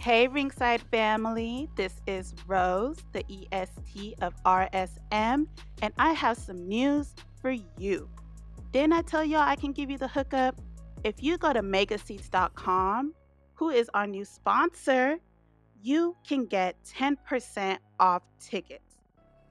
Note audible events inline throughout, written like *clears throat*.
Hey, Ringside family. This is Rose, the EST of RSM, and I have some news for you. Didn't I tell y'all I can give you the hookup? If you go to megaseats.com, who is our new sponsor, you can get 10% off tickets.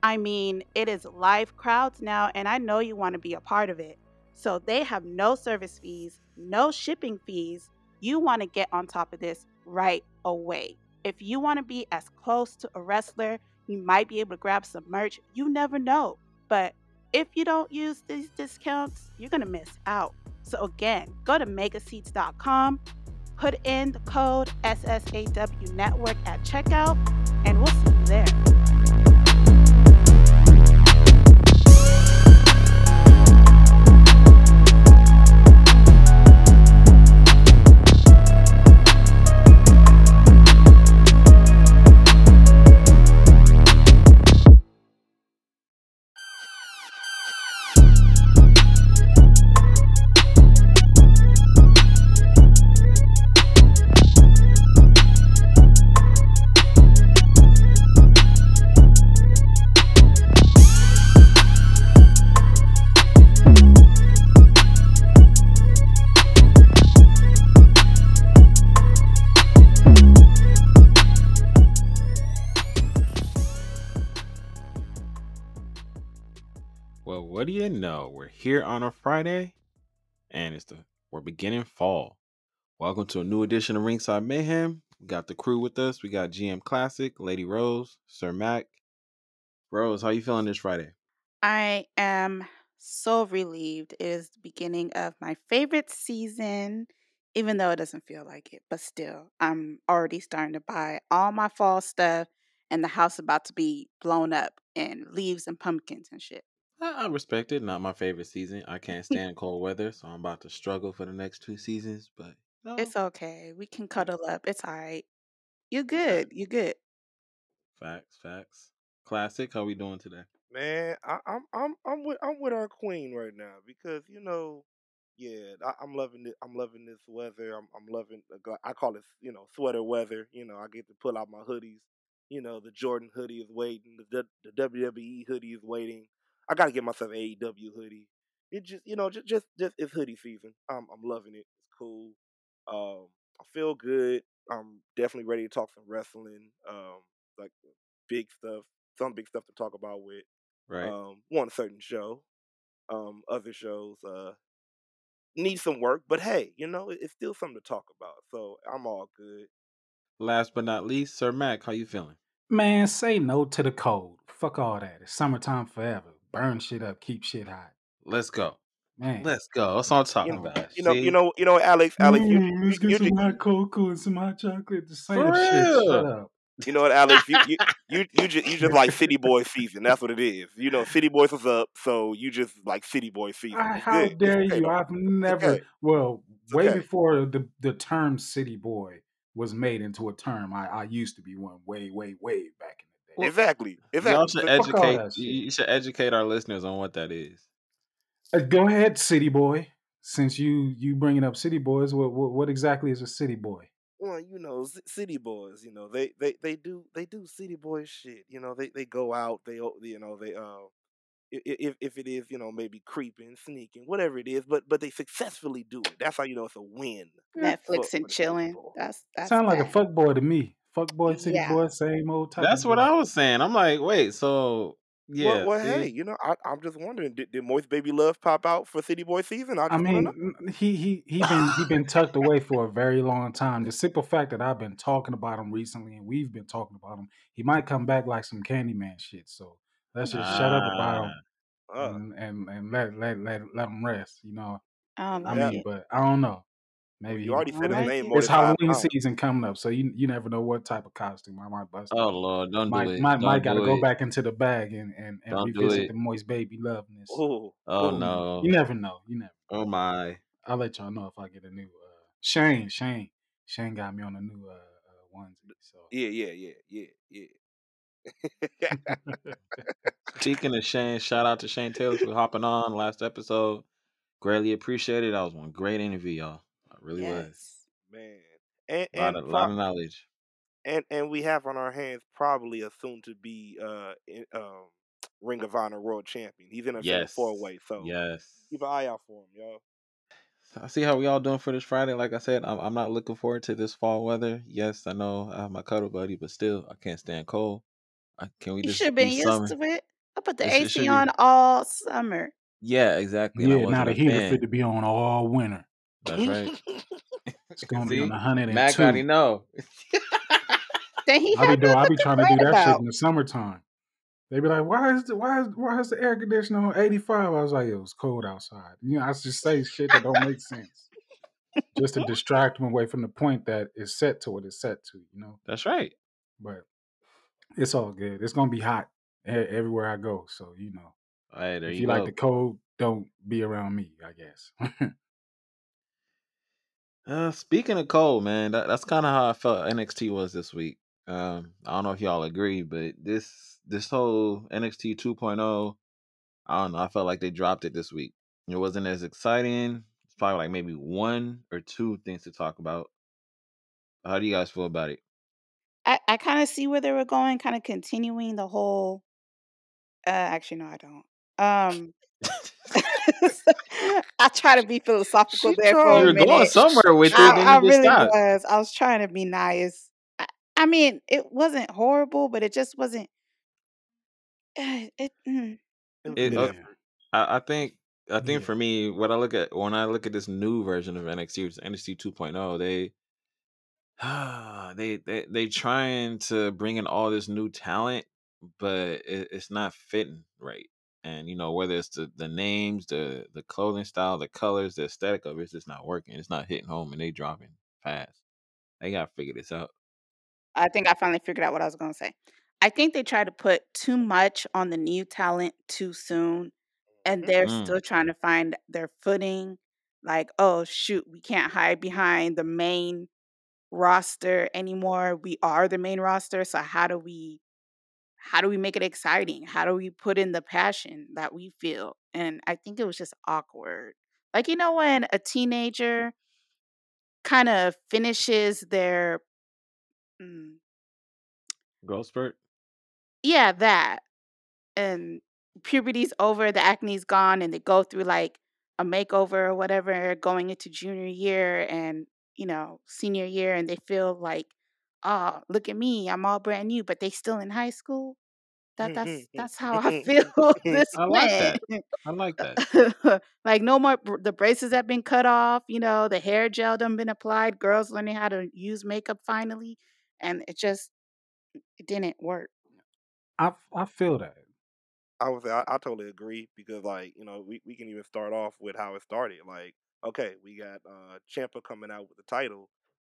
I mean, it is live crowds now, and I know you want to be a part of it. So they have no service fees, no shipping fees. You want to get on top of this right away. If you want to be as close to a wrestler, you might be able to grab some merch. You never know. But if you don't use these discounts, you're going to miss out. So again, go to megaseats.com, put in the code SSAW Network at checkout, and we'll see you there. Know? We're here on a Friday, and it's the we're beginning fall. Welcome to a new edition of Ringside Mayhem. We got the crew with us. We got GM Classic, Lady Rose, Sir Mac. Rose, how you feeling this Friday? I am so relieved. It is the beginning of my favorite season, even though it doesn't feel like it. But still, I'm already starting to buy all my fall stuff, and the house about to be blown up and leaves and pumpkins and shit. I, I respect it. Not my favorite season. I can't *laughs* stand cold weather, so I'm about to struggle for the next two seasons. But no, It's okay. We can cuddle up. It's all right. You're good. You're good. facts, facts. Classic. How we doing today? Man, I, I'm I'm I'm with I'm with our queen right now because you know, yeah, I, I'm loving it. I'm loving this weather. I'm I'm loving. the gla- I call it you know sweater weather. You know, I get to pull out my hoodies. You know, the Jordan hoodie is waiting. The D- the WWE hoodie is waiting. I got to get myself an AEW hoodie. It just you know just just just it's hoodie season. I'm I'm loving it. It's cool. Um, I feel good. I'm definitely ready to talk some wrestling. Um, like big stuff, some big stuff to talk about with Right. um, one certain show. Um, other shows uh, need some work, but hey, you know, it's still something to talk about. So I'm all good. Last but not least, Sir Mac. How you feeling? Man, say no to the cold. Fuck all that. It's summertime forever. Burn shit up, keep shit hot. Let's go. Man. Let's go. That's what I'm talking You know, about. you know, See? you know, you know, Alex, Alex, you, Mm, let's you, get you, some hot cocoa and some hot chocolate. The same shit. Shut up. you know what, Alex, you, you, *laughs* you, you just, you just like City Boy season. That's what it is. You know, City Boys was up, so you just like City Boy season. I, how good. Dare you? I've never, okay. well, It's way okay. before the, the term city boy was made into a term, I, I used to be one way, way, way back in the day. Well, Exactly, Y'all should So, Fuck all educate. You should educate our listeners on what that is. Uh, go ahead, city boy. Since you you bringing up city boys, what what, what exactly is a city boy? well, you know, city boys, you know, they, they, they do they do city boy shit. You know, they, they go out, they o- you know, they uh i- i- if if it is, you know, maybe creeping, sneaking, whatever it is, but but they successfully do it. That's how you know it's a win Netflix and chilling. That's that's sound like a fuck boy to me. Fuck boy, city Yeah. boy, same old type That's what boy. I was saying. I'm like, wait, so Well, yeah, well, hey, you know, I, I'm just wondering, did, did Moist Baby Love pop out for City Boy season? I I just want to know. mean, he he he been he been tucked away for a very long time. The simple fact that I've been talking about him recently, and we've been talking about him, he might come back like some Candyman shit. So let's just shut up about him Uh, and and, and let let let let him rest. You know, I don't I like yeah. mean, but I don't know. Well, Maybe you already said his name more it's than Halloween times. season coming up, so you you never know what type of costume I might bust oh. Lord, don't do it, might might got to go it, back into the bag and and and don't do revisit it. the moist baby loveness. Oh, Oh oh, You, no, you never know. You never. oh my, I'll let y'all know if I get a new uh Shane, Shane. Shane got me on a new uh, uh onesie. So yeah, yeah, yeah, yeah, yeah. *laughs* Speaking of Shane, shout out to Shane Taylor for hopping on last episode. Greatly appreciated. That was one great interview, y'all. It really was. Man, and A lot and of for lot of knowledge. and and we have on our hands probably a soon to be uh in, um Ring of Honor World Champion. He's in a Yes. four way, so Yes. keep an eye out for him, y'all. I see how we all doing for this Friday. Like I said, I'm, I'm not looking forward to this fall weather. Yes, I know I have my cuddle buddy, but still, I can't stand cold. I, can we You should have been used summer? to it. I put the It's- AC should be- on all summer. Yeah, exactly. Yeah, now wasn't the a heater fit to be on all winter. That's right. It's gonna be See? on a hundred and Mac two. already know. *laughs* Then he I be had doing. I nothing be trying to do complain that shit in the summertime. They be like, "Why is the why is why is the air conditioner on eighty five? I was like, "It was cold outside." You know, I just say shit that don't make sense, just to distract them away from the point that it's set to what it's set to. You know, That's right. but it's all good. It's gonna be hot everywhere I go. So you know, Hey, there if you, you like the cold, don't be around me. I guess. *laughs* Uh, speaking of cold, man, that, that's kind of how I felt NXT was this week. Um, I don't know if y'all agree, but this this whole NXT 2.0, I don't know. I felt like they dropped it this week. It wasn't as exciting. It's probably like maybe one or two things to talk about. How do you guys feel about it? I, I kind of see where they were going, kind of continuing the whole. Uh, actually, no, I don't. Um, *laughs* *laughs* I try to be philosophical She there for tried. a You're going somewhere with it, I, then I you really stop. was. I was trying to be nice. I, I mean, it wasn't horrible, but it just wasn't. It, it, mm. It was a It, good uh, yeah. I, I think I think yeah. for me, what I look at when I look at this new version of NXT, which is NXT 2.0, they *sighs* they they they trying to bring in all this new talent, but it, it's not fitting right. And you know whether it's the the names, the the clothing style, the colors, the aesthetic of it, it's just not working. It's not hitting home, and they dropping fast. They gotta figure this out. I think I finally figured out what I was going to say. I think they tried to put too much on the new talent too soon, and Mhm. they're Mm, still trying to find their footing. Like, oh, shoot, we can't hide behind the main roster anymore. We are the main roster. So how do we how do we make it exciting? How do we put in the passion that we feel? And I think it was just awkward. Like, you know, when a teenager kind of finishes their mm, growth spurt. yeah, that and puberty's over, the acne's gone, and they go through like a makeover or whatever going into junior year and you know, senior year, and they feel like, oh, look at me, I'm all brand new, but they still in high school. That mm-hmm, that's mm-hmm. that's how I mm-hmm, feel *laughs* this I like that. I like that. *laughs* like no more the braces have been cut off, you know, the hair gel done been applied, girls learning how to use makeup finally, and it just it didn't work. I I feel that. I would say I, I totally agree because like you know we, we can even start off with how it started. Like okay, we got uh Ciampa coming out with the title,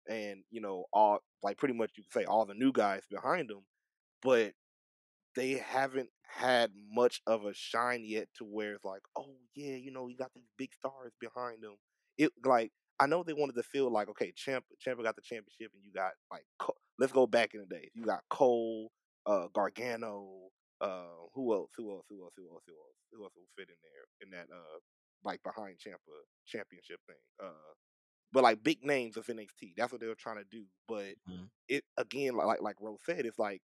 and you know all like pretty much you can say all the new guys behind him, but they haven't had much of a shine yet to where it's like oh yeah you know you got these big stars behind them. It like I know they wanted to feel like okay Ciampa Ciampa got the championship and you got like let's go back in the days you got Cole, uh Gargano, uh who else who else who else who else who else who else will fit in there in that uh like behind Ciampa championship thing uh but like big names of NXT that's what they were trying to do but Mhm. it again like like like Rose said it's like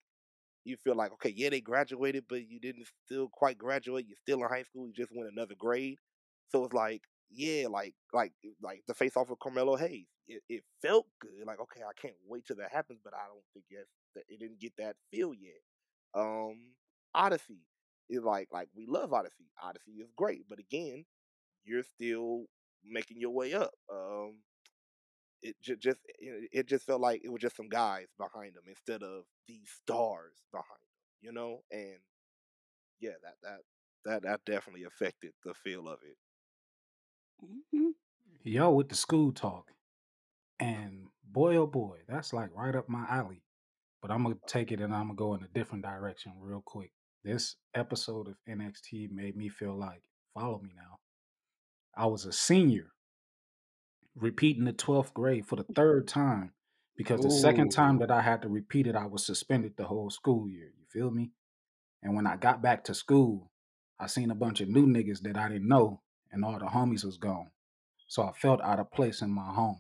you feel like okay yeah they graduated but you didn't still quite graduate you're still in high school you just went another grade so it's like yeah like like like the face off of Carmelo Hayes it, it felt good like okay I can't wait till that happens but I don't think yes that it didn't get that feel yet um Odyssey is like like we love Odyssey. Odyssey is great, but again, you're still making your way up. Um, it ju- just it, it just felt like it was just some guys behind them instead of these stars behind them, you know. And yeah, that that that that definitely affected the feel of it. hmm Yo, with the school talk, and boy oh boy, that's like right up my alley. But I'm gonna take it and I'm gonna go in a different direction real quick. This episode of NXT made me feel like, follow me now. I was a senior repeating the 12th grade for the third time because the second time that I had to repeat it, I was suspended the whole school year. You feel me? And when I got back to school, I seen a bunch of new niggas that I didn't know, and all the homies was gone. So I felt out of place in my home.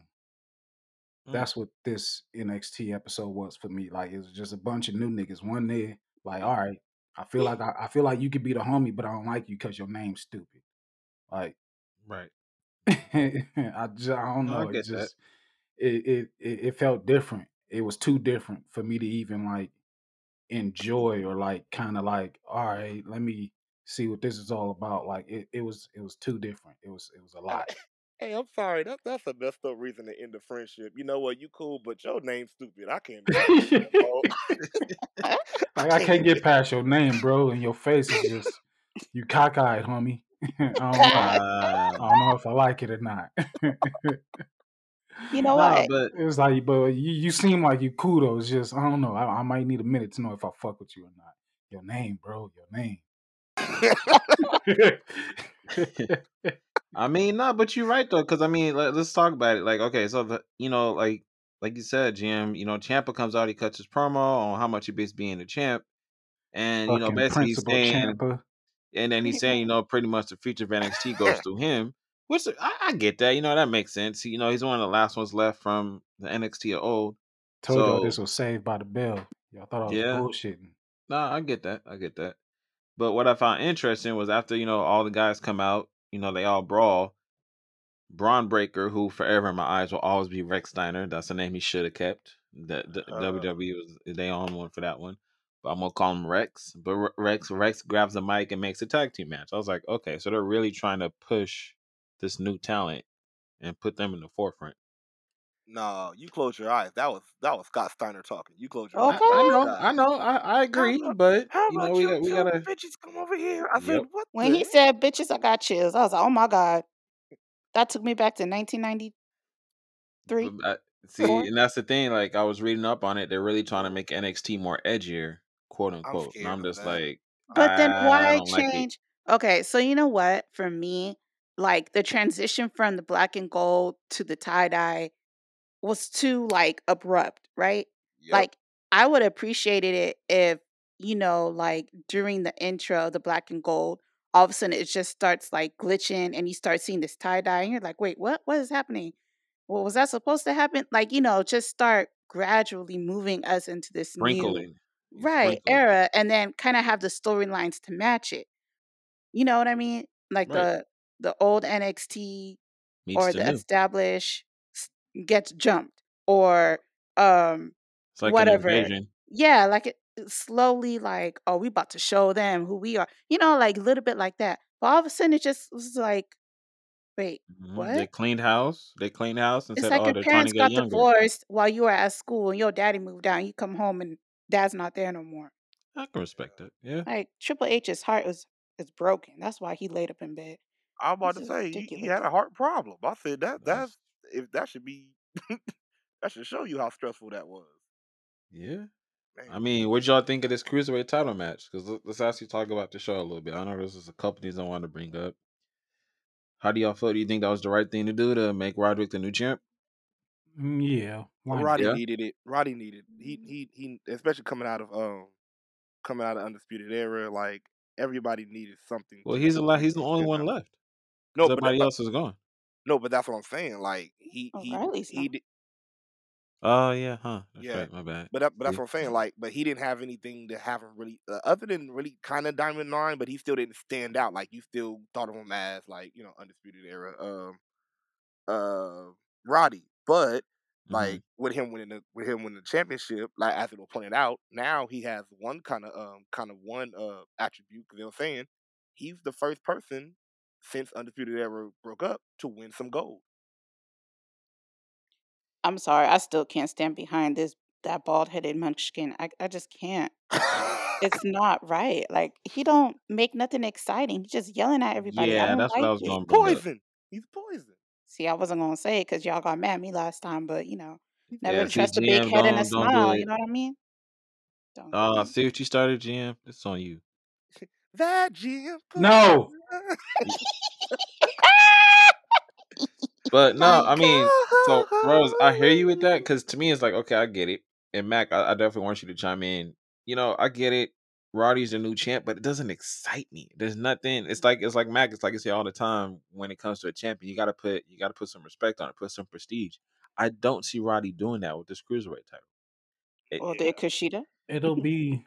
Mm. That's what this NXT episode was for me. Like it was just a bunch of new niggas. One there, like, all right, I feel like I, I feel like you could be the homie, but I don't like you because your name's stupid. Like Right. I just I don't No, I know. It get that. just it, it it it felt different. It was too different for me to even like enjoy or like kind of like, all right, let me see what this is all about. Like it, it was it was too different. It was it was a lot. *laughs* Hey, I'm sorry. That, that's a messed up reason to end a friendship. You know what? You cool, but your name's stupid. I can't be friends with you, *laughs* bro. Like I can't get *laughs* past your name, bro, and your face is just you cockeyed, homie. *laughs* I don't know. I Uh, don't know if I like it or not. You *laughs* know nah, what? but it was like, but you, you seem like you kudos. just I don't know. I, I might need a minute to know if I fuck with you or not. Your name, bro. Your name. *laughs* I mean, no, but you're right though, because I mean, let, us talk about it. Like, okay, so the you know, like like you said, Jim, you know, Ciampa comes out, he cuts his promo on how much he beats being a champ, and you know, Fucking basically he's saying, Ciampa. And then he's saying, you *laughs* know, pretty much the future of NXT goes *laughs* through him, which I, I get that, you know, that makes sense. You know, he's one of the last ones left from the NXT of old. Told y'all this was saved by the bell. Y'all thought I was yeah, bullshitting. no, I get that, I get that. But what I found interesting was after you know all the guys come out, you know, they all brawl. Bron Breakker, who forever in my eyes will always be Rex Steiner. That's the name he should have kept. The, the Uh, WWE was they on one for that one, I'm gonna call him Rex. But Rex Rex grabs the mic and makes a tag team match. I was like, okay, so they're really trying to push this new talent and put them in the forefront. no, you close your eyes. That was that was Scott Steiner talking. You close your oh, I, eyes. Okay. I know, I know, I, I agree, about but how you know about we you got we two gotta. bitches come over here? I said, what When the he said bitches, I got chills. I was like, oh my God. That took me back to 1993, I, uh, see, four. and that's the thing. Like I was reading up on it, they're really trying to make NXT more edgier, quote I'm unquote. And I'm just like, But then why don't like change? Okay, so you know what? For me, like the transition from the black and gold to the tie dye was too like abrupt, right? Yep. Like I would appreciated it if, you know, like during the intro, the black and gold, all of a sudden it just starts like glitching and you start seeing this tie dye and you're like, wait, what? What is happening? Well, was that supposed to happen? Like, you know, just start gradually moving us into this new Sprinkling, you right sprinkle era and then kind of have the storylines to match it. You know what I mean? Like Right. the the old NXT Meets or the established gets jumped or um It's like whatever. Yeah, like it it slowly like, oh, we about to show them who we are. You know, like a little bit like that. But all of a sudden it just was like, wait, Mhm. They cleaned house. They cleaned house and It's said, like "Oh, your they're trying to parents got younger." divorced while you were at school and your daddy moved out you come home and dad's not there no more. I can respect that. Yeah. Like Triple H's heart was is broken. That's why he laid up in bed. I'm about This to say he, he had a heart problem. I said that That's if that should be *laughs* that should show you how stressful that was. yeah. Man. I mean, what y'all think of this cruiserweight title match? Because let's actually talk about the show a little bit. I know there's a couple things I want to bring up. How do y'all feel? Do you think that was the right thing to do to make Roderick the new champ? Mm, Yeah, why? Roddy Yeah. needed it. Roddy needed he he he especially coming out of um coming out of undisputed era like everybody needed something Well, to he's a to lot. He's the only one out. left No, but that, everybody else is gone. no, but that's what I'm saying. Like he Oh, he Riley's he did Oh yeah, huh? That's yeah. right. My bad. But that, but that's See? what I'm saying. Like, but he didn't have anything to have him really uh, other than really kind of Diamond Mine, but he still didn't stand out. Like you still thought of him as like you know undisputed era, um, uh, Roddy. But hmm like with him winning the with him winning the championship, like as it was pointed out, now he has one kind of um kind of one uh attribute because they were saying he's the first person since undisputed era broke up to win some gold. I'm sorry, I still can't stand behind this that bald headed munchkin. I I just can't. It's *laughs* not right. Like he don't make nothing exciting. He's just yelling at everybody. Yeah, that's what I like was it. gonna bring up. poison. He's poison. See, I wasn't gonna say it because y'all got mad at me last time, but you know, never Yeah, see, trust a big GM, head and a don't don't do smile. You know what I mean? Don't Uh, see what you started, GM. It's on you. *laughs* that Jim No. *laughs* But no, I mean, so Rose, I hear you with that because *laughs* to me, it's like, okay, I get it. And Mac, I, I definitely want you to chime in. You know, I get it. Roddy's the new champ, but it doesn't excite me. There's nothing. It's like it's like Mac. It's like I say all the time when it comes to a champion, you gotta put you gotta put some respect on it, put some prestige. I don't see Roddy doing that with this cruiserweight title. It- Well, it- did Kushida? It'll be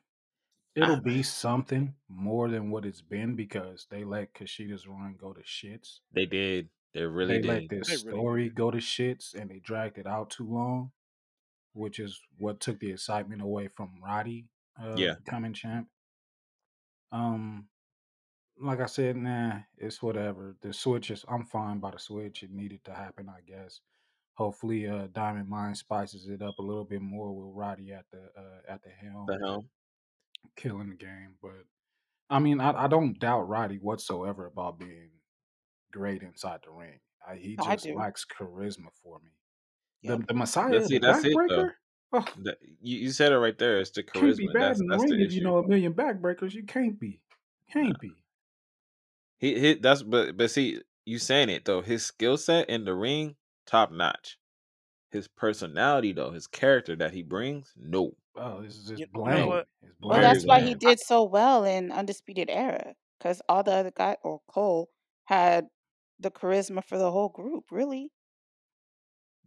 it'll be something more than what it's been because they let Kushida's run go to shits. they did. They really did. they let did. this They really story did. go to shits and they dragged it out too long, which is what took the excitement away from Roddy uh, Yeah. becoming champ. Um, like I said, nah, it's whatever. The switch is I'm fine by the switch. It needed to happen, I guess. Hopefully, uh, Diamond Mine spices it up a little bit more with Roddy at the uh, at the helm, The helm. killing the game. But I mean, I, I don't doubt Roddy whatsoever about being great inside the ring. I, he just lacks charisma for me. Yep. The, the Messiah, That's the it. That's it, though. Backbreaker. Oh, That- you, you said it right there. It's the can't be charisma. bad That's in the ring the if you know a million backbreakers. You can't be. Can't be. He, he that's but but see you saying it though. His skill set in the ring top notch. His personality though, his character that he brings, no. Oh, this is just You- you know bland. Well, that's why he did so well in Undisputed Era, because all the other guy or Cole had the charisma for the whole group. Really,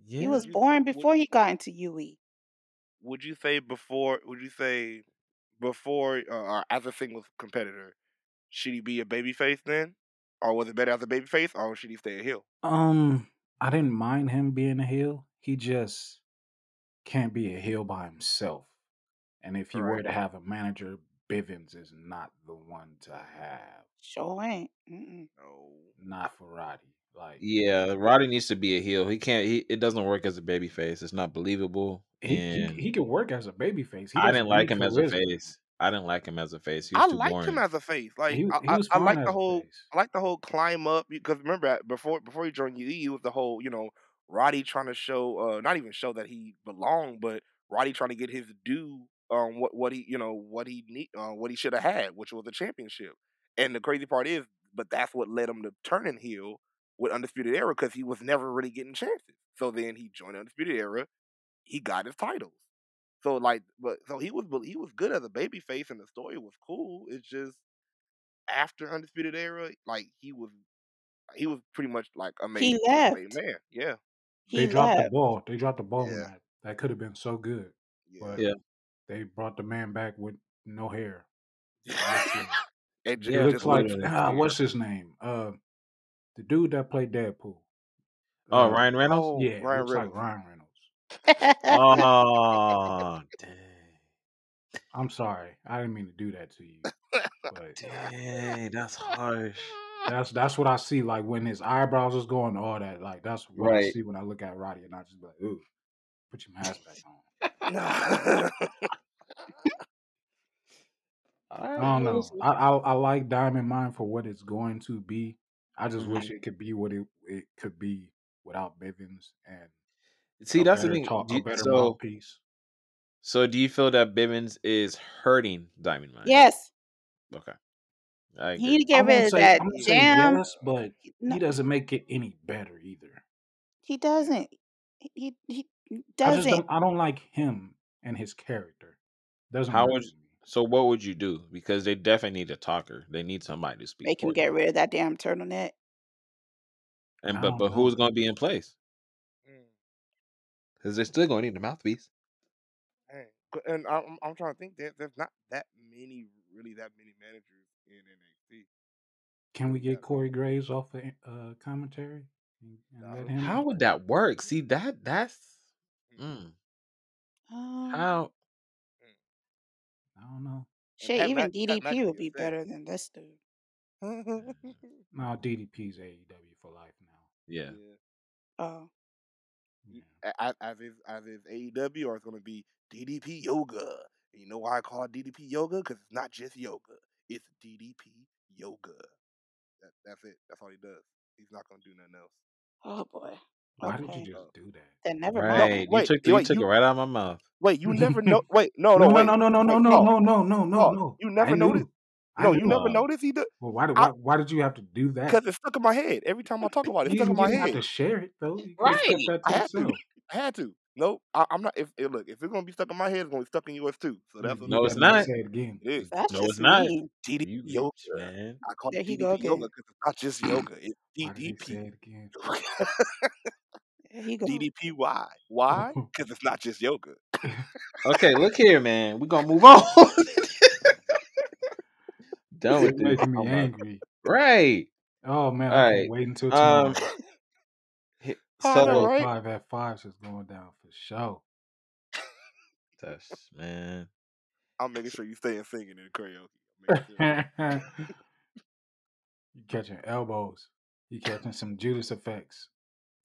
he was born before he got into. UE. Would you say before? Would you say before uh, or as a singles competitor, should he be a babyface then, or was it better as a babyface, or should he stay a heel? Um, I didn't mind him being a heel. He just can't be a heel by himself. And if he were to have a manager, Bivens is not the one to have. Sure ain't. Mm-mm. No. Not for Roddy. Like Yeah, Roddy needs to be a heel. He can't. He it doesn't work as a baby face. It's not believable. he And he, he can work as a babyface. He I didn't like need him as a face. I didn't like him as a face. He I too liked boring. him as a face. Like He, I, he I, was I like the whole. face. I like the whole climb up because remember before before he joined UE, it was the whole you know Roddy trying to show, uh, not even show that he belonged, but Roddy trying to get his due on what what he you know what he need uh, what he should have had, which was a championship. And the crazy part is, but that's what led him to turning heel with Undisputed Era because he was never really getting chances. So then he joined Undisputed Era, he got his titles. So like, but so he was he was good as a babyface, and the story was cool. It's just after Undisputed Era, like he was he was pretty much like amazing. He a made left. man. Yeah, They He dropped the ball. They dropped the ball Yeah. that. That could have been so good. yeah. But Yeah. they brought the man back with no hair. *laughs* it It just, Yeah, looks just like looks ah, what's his name? Uh, the dude that played Deadpool. Oh, Uh, Ryan Reynolds. Oh, yeah, Ryan looks Reynolds. like Ryan Reynolds. Oh, *laughs* dang, I'm sorry, I didn't mean to do that to you, but dang, that's harsh. that's that's what I see. Like when his eyebrows is going, all that. Like that's what I see when I look at Roddy, and I just be like, ooh, put your mask back on. *laughs* All I don't know. I, I I like Diamond Mine for what it's going to be. I just Mhm. wish it could be what it it could be without Bivens and See, that's the thing. talk, Do a you- better so, mouthpiece. so do you feel that Bivens is hurting Diamond Mine? yes, Okay, I he need to I get rid of say that I'm gonna say damn. yes, but No, he doesn't make it any better either. he doesn't. He he I just doesn't. don't I don't like him and his character. Doesn't How would me. So? What would you do? Because they definitely need a talker. They need somebody to speak Make him for get them. rid of that damn turtleneck. And I but don't but know. who's going to be in place? Mm, Because they're still going to need the mouthpiece. dang. But- And I'm I'm trying to think that there's not that many really that many managers in NXT. Can we Yeah. get Corey Graves off the uh, commentary and, and Nah, let him? How would that work? See that that's mm, mm, Um, how I don't know. Shit, Pat even Mac- Pat DDP McAfee would be is better than this dude. sick. *laughs* No, DDP's AEW for life now. yeah. yeah. Oh, Y- Yeah. a- a- As is as is AEW, or it's gonna be DDP Yoga. And you know why I call it DDP Yoga? Because it's not just yoga; it's DDP Yoga. That that's it. That's all he does. He's not gonna do nothing else. oh boy. Why did you just do that? Then never no, mind. Right. You took you wait, took it right out of my mouth. wait. You *laughs* never know. Wait, no, No, no, no, wait, no, no, no, no, wait, no, Paul, no, no, no, no, Paul. no. You never noticed. No, you never noticed either. Well, why did why, why did you have to do that? because it's stuck in my head every time I talk about it. It's stuck in my didn't have to share it though. You Right. kept that I had to. I had to. Nope. I, I'm not. If, if look, if it's gonna be stuck in my head, it's gonna be stuck in yours too. So that's what No, it's not not. say it again. It is. That's No, it's just not. DDP You yoga. man. I call There it DDP yoga because it's not just *clears throat* yoga. It's Why did you say DDP. it again? *laughs* *laughs* There you. DDPY. Why? Because *laughs* it's not just yoga. Okay, look here, man. We're gonna move on. *laughs* Done You're with this. making me Oh angry. Right. Oh man, All I right, can't wait until tomorrow. Um hi- I know, so right? Five at fives is going down for sure. that's man. I'm making sure you stay and singing in karaoke. I'm *laughs* you catching elbows. You catching some Judas effects.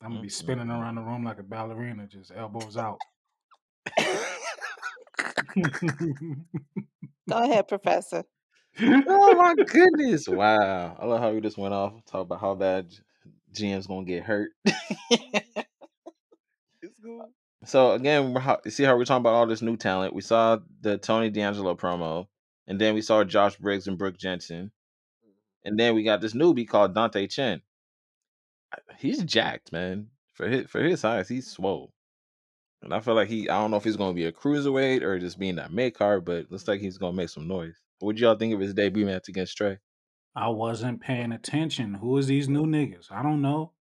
I'm gonna be mm-hmm. spinning Mm-mm-mm. around the room like a ballerina, just elbows out. *laughs* Go ahead, Professor. *laughs* Oh my goodness! Wow, I love how we just went off talk about how bad G- GM's gonna get hurt. *laughs* it's cool. so again, you see how we're talking about all this new talent. We saw the Tony D'Angelo promo, and then we saw Josh Briggs and Brooke Jensen, mm-hmm. and then we got this newbie called Dante Chen. He's jacked, man. For his for his size, he's swole. And I feel like he I don't know if he's gonna be a cruiserweight or just being that mid card, but looks like he's gonna make some noise. What y'all think of his debut match against Trey? I wasn't paying attention. Who is these new niggas? I don't know.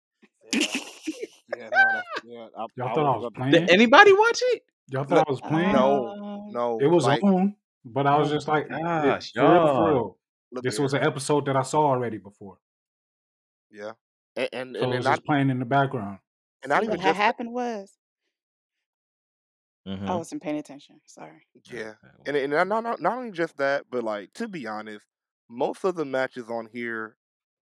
Yeah, *laughs* yeah, no, that's, yeah. I, Y'all I thought I was playing? Did anybody watch it? Y'all thought I was playing? No. Um, No, It was like, on, but I was just like, it- gosh, for real, for real. This here. was an episode that I saw already before, yeah, and and, so and, it was not, just playing in the background. and not see, even what had just that- happened was Mhm. I wasn't paying attention. Sorry. yeah, and and not, not not only just that, but like to be honest, most of the matches on here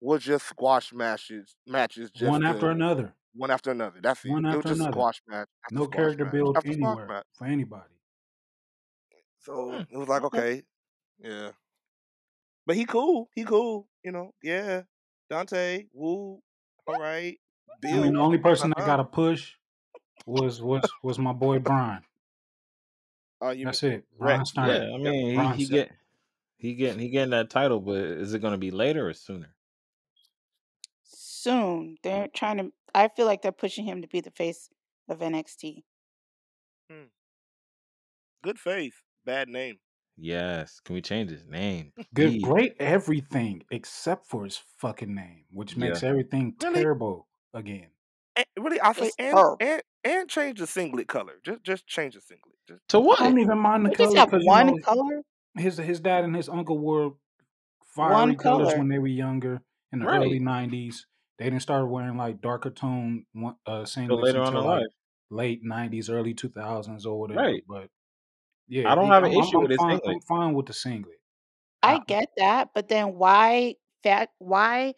was just squash matches, matches just One to- after another. one after another. That's it. One it was after just another. squash match. after No squash character match build after anywhere match. for anybody. So Hmm. it was like, Okay. okay, yeah. But he cool. He cool. You know, yeah. Dante, Woo, all right. I mean, the only person that uh-huh. got a push was was was my boy Brian. uh, you That's mean- it. Right, Brian Stein. Yeah, I mean, he, he get he getting he getting that title, but is it gonna be later or sooner? Soon. They're trying to I feel like they're pushing him to be the face of NXT. Hmm. good faith, bad name. Yes. Can we change his name? Good, please? great everything except for his fucking name, which makes everything Really? terrible again. And, really, I say and, horrible. and and change the singlet color. Just just change the singlet. Just To I what? don't even mind the They color just have one you know, color. his his dad and his uncle wore fiery One colors color. when they were younger in the Right. early '90s. They didn't start wearing like darker tone one- uh, singlets later on until in like life. late '90s, early 2000s, or whatever. Right. But yeah, I don't have an I'm- issue I'm with his fine, singlet. I'm fine with the singlet. I I- get that, but then why fat why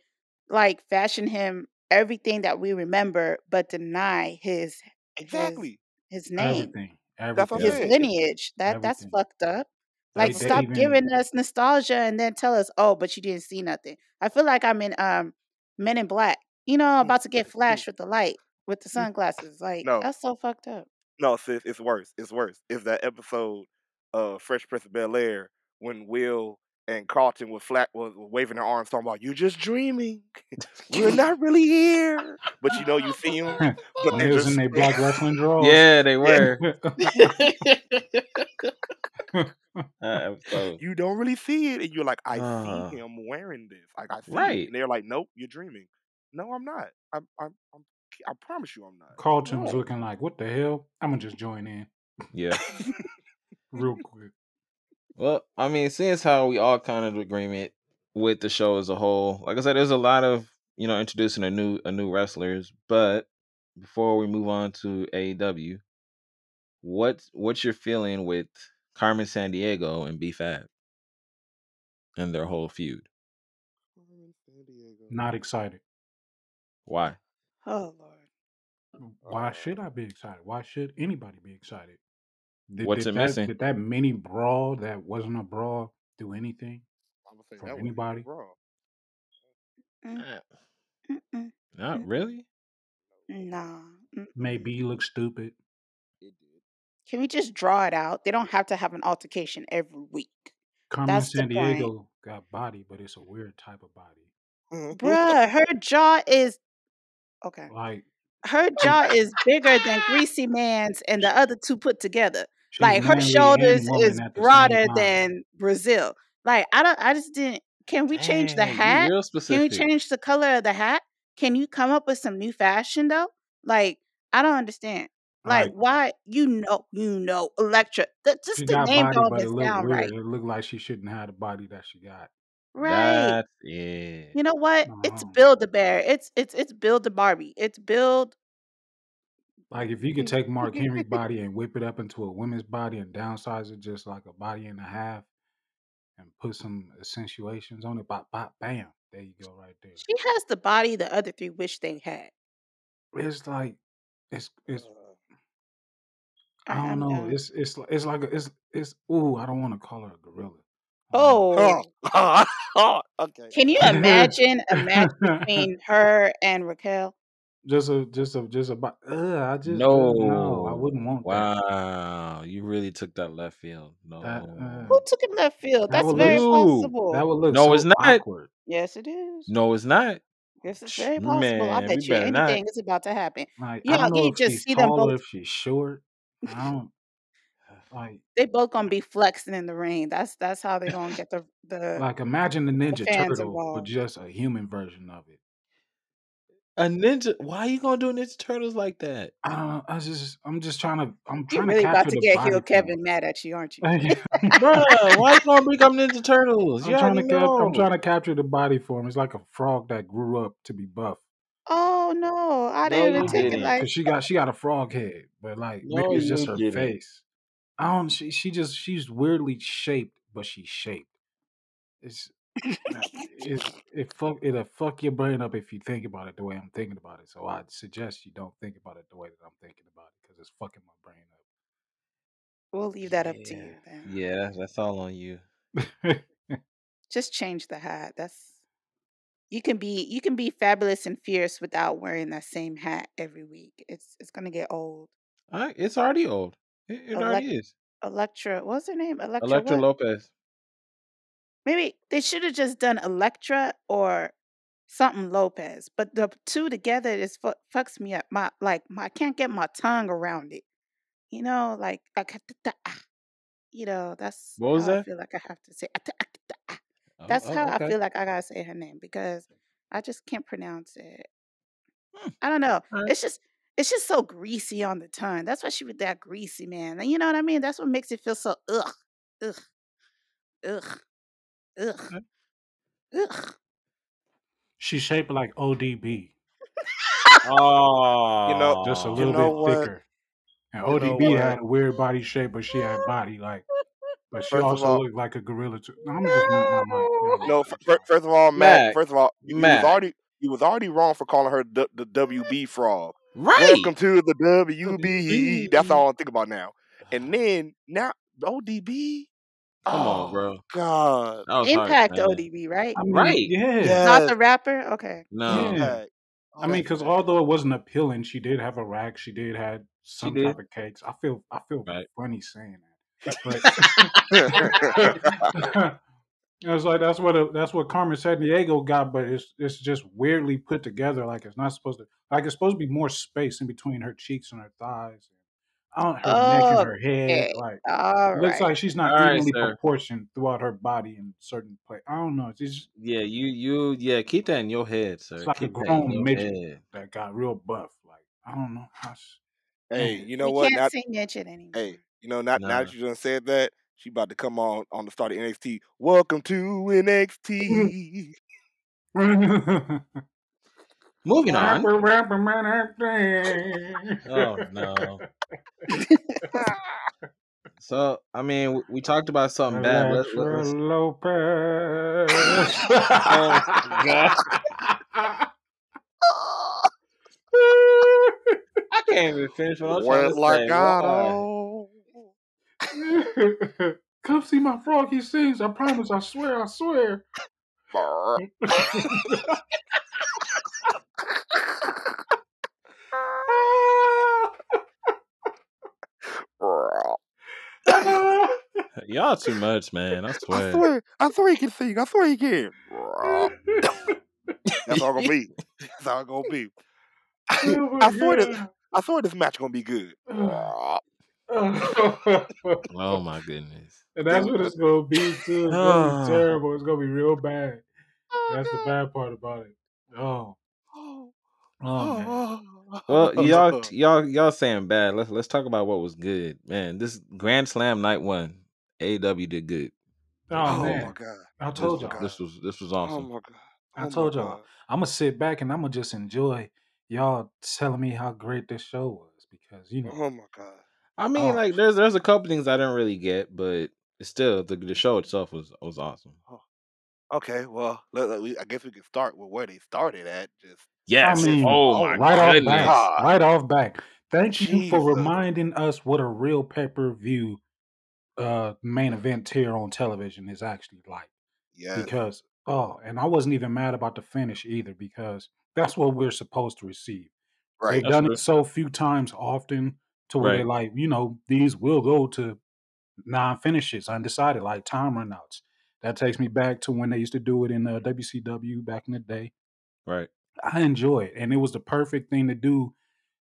like fashion him everything that we remember but deny his exactly. his name, Everything, That's his saying. lineage. That that's fucked up. They- Like they stop even- giving us nostalgia and then tell us, "Oh, but you didn't see nothing." I feel like I'm in um Men in Black. You know, I'm about to get flashed with the light with the sunglasses. Like No. that's so fucked up. No, sis, it's worse. It's worse. It's that episode of Fresh Prince of Bel Air when Will and Carlton was flat was waving their arms talking about you just dreaming. *laughs* We're not really here. But you know you see *laughs* them. But When they they was just in their *laughs* black wrestling drawers. Yeah, they were. That episode. you don't really see it. And you're like, I Uh. see him wearing this. Like I see it. Right. And they're like, Nope, you're dreaming. No, I'm not. I'm I'm, I'm I promise you I'm not. Carlton was No. looking like, "What the hell? I'm gonna just join in Yeah. *laughs* real quick." Well, I mean, since how we all kind of agreement with the show as a whole, like I said, there's a lot of you know introducing a new a new wrestlers. But before we move on to AEW, what what's your feeling with Carmen San Diego and B Fab and their whole feud? Not excited. Why? Oh Lord. Why Uh, should I be excited? Why should anybody be excited? Did, What's did it that, missing? Did that mini brawl that wasn't a brawl do anything? I'm say For that anybody? wrong. Mm, mm-mm, Not Mm. really. Nah. mm. Maybe you look stupid. Can we just draw it out? They don't have to have an altercation every week. Carmen That's the San point. Diego got body, but it's a weird type of body. Bruh, her jaw is okay. Like Her oh, jaw is bigger than Greasy Man's and the other two put together. she's Like her shoulders is the broader than Brazil. Like I don't I just didn't can we change the Dang, hat? Can we change the color of the hat? Can you come up with some new fashion though? Like I don't understand. Like, why you know you know Elektra? That just she the name body, don't but it looked sound weird. right. It looked like she shouldn't have the body that she got. Right. That's yeah. You know what? It's. Build a Bear. It's it's it's Build a Barbie. It's Build. Like if you could take Mark Henry's body and whip it up into a woman's body and downsize it just like a body and a half and put some accentuations on it, bop, bop, bam. There you go, right there. She has the body the other three wish they had. It's like it's it's I I, don't I'm know. done. It's it's it's like a, it's it's ooh, I don't want to call her a gorilla. I *laughs* Oh, oh, okay. can you know. *laughs* imagine a match between her and Raquel? just a just a just a uh, I just uh, no, I wouldn't want that. Wow. You really took that left field. That No. uh, Who took him left field? That's would very look You. that would look No, it's not. awkward. Yes, it is. No, it's not. Yes, it's very possible. I Man, we bet you better not. anything is about to happen. Like I Yeah, don't know you if just she's see them tall or both. if she's short. I *laughs* don't like They both gonna be flexing in the ring. That's that's how they're gonna get the the, like imagine the the Ninja fans Turtle, but involved. just a human version of it. A ninja. Why are you gonna do Ninja Turtles like that? I don't. I just I'm just trying to I'm You trying to really about capture to the get body Hill form. Kevin mad at you, aren't you? *laughs* *laughs* Bruh, why you gonna bring up Ninja Turtles? I'm You trying to cap I'm trying to capture the body form. It's like a frog that grew up to be buff. Oh no, I didn't even take it didn't. like Cause she got she got a frog head, but like maybe No, it's just her didn't. face. I don't. She she just she's weirdly shaped, but she's shaped. It's uh, it *laughs* it fuck it'll fuck your brain up if you think about it the way I'm thinking about it. So I suggest you don't think about it the way that I'm thinking about it because it's fucking my brain up. we'll leave that up to Yeah. you then. Yeah, that's, that's all on you. *laughs* Just change the hat. That's you can be you can be fabulous and fierce without wearing that same hat every week. It's it's gonna get old. All right, it's already old. It, it Elec- already is. Elektra, what's her name? Elektra Elektra what? Lopez. Maybe they should have just done Elektra or something Lopez, but the two together is fu- fucks me up. My like my I can't get my tongue around it. You know, like I ca- ta- ta- ah. you know, that's What was how I feel like I have to say. ah. Oh, That's oh, how I feel like I gotta say her name because I just can't pronounce it. Hmm, I don't know. right. It's just it's just so greasy on the tongue. That's why she was that greasy, man. And you know what I mean? That's what makes it feel so ugh, ugh, ugh, ugh, Okay. ugh. She's shaped like ODB, Oh, you know, just a you little know bit what? thicker. And You ODB had a weird body shape, but she had body like. But she First also all, looked like a gorilla too. No, I'm gonna just my mic. Never no. mind. f- fir- First of all, Matt. Mac, First of all, you, you was already you was already wrong for calling her the, the WB frog. Right. Welcome to the WBE. That's all I think about now. And then now ODB. Come on, Oh bro. God. That was harsh, Impact man. ODB, right? I mean, Right. yeah, Not the rapper. Okay. No. yeah. I mean, oh, because although it wasn't appealing, she did have a rack. She did had She some did. type of cakes. I feel I feel Right. funny saying that, but *laughs* *laughs* *laughs* it's like that's what a, that's what Carmen San Diego got, but it's it's just weirdly put together. Like it's not supposed to. Like it's supposed to be more space in between her cheeks and her thighs, and on her neck and her head. Okay. Like All it looks right. like she's not All right, evenly sir. proportioned throughout her body in certain place. I don't know. It's just Yeah, you, you, yeah. Keep that in your head, sir. it's like a Keep that grown your midget head. that got real buff. Like I don't know. I s- hey, you know We what? can't Now, say midget anymore. hey, you know, now, now Nah. that you done said that, she about to come on on the start of NXT. Welcome to NXT. Moving on. Rapper, rapper, man, acting. Oh no. *laughs* So I mean, we, we talked about something bad. Let, let, Elektra let's. Lopez. *laughs* Oh God. *laughs* I can't even finish what I'm trying to like say. I Why? don't. Come see my frog. He sings. I promise. I swear. I swear. *laughs* Y'all too much, man. I swear. I swear. swear, I swear he can sing. I swear he can. That's all gonna be. That's all gonna be. *laughs* oh I swear this. God. I swear this match gonna be good. *sighs* and Oh my goodness. And that's what it's gonna be too. It's gonna be *sighs* terrible. It's gonna be real bad. That's the bad part about it. Oh, Oh, oh man. *laughs* oh, Well, y'all, y'all, y'all saying bad. Let's let's talk about what was good, man. This Grand Slam night one, AEW did good. Oh, Oh man, my god. I told Oh y'all. god. this was this was oh, awesome. Oh my god. I Oh my told y'all. god. I'm gonna sit back and I'm gonna just enjoy y'all telling me how great this show was because you know, Oh my god. I mean, oh, like there's there's a couple things I didn't really get, but still, the the show itself was was awesome. Oh, Okay, well, look, let- we, I guess we can start with where they started at. Just I Yes. just mean, Oh oh my right off goodness. back, god, right off back. Thank you for reminding us what a real pay per view uh main event here on television is actually like. Yeah, Because oh, and I wasn't even mad about the finish either because that's what we're supposed to receive. Right, They've right. That's done true. it so few times often to where they Right. like, you know, these will go to non finishes, undecided, like time runouts. That takes me back to when they used to do it in uh, WCW back in the day. Right. I enjoy it, and it was the perfect thing to do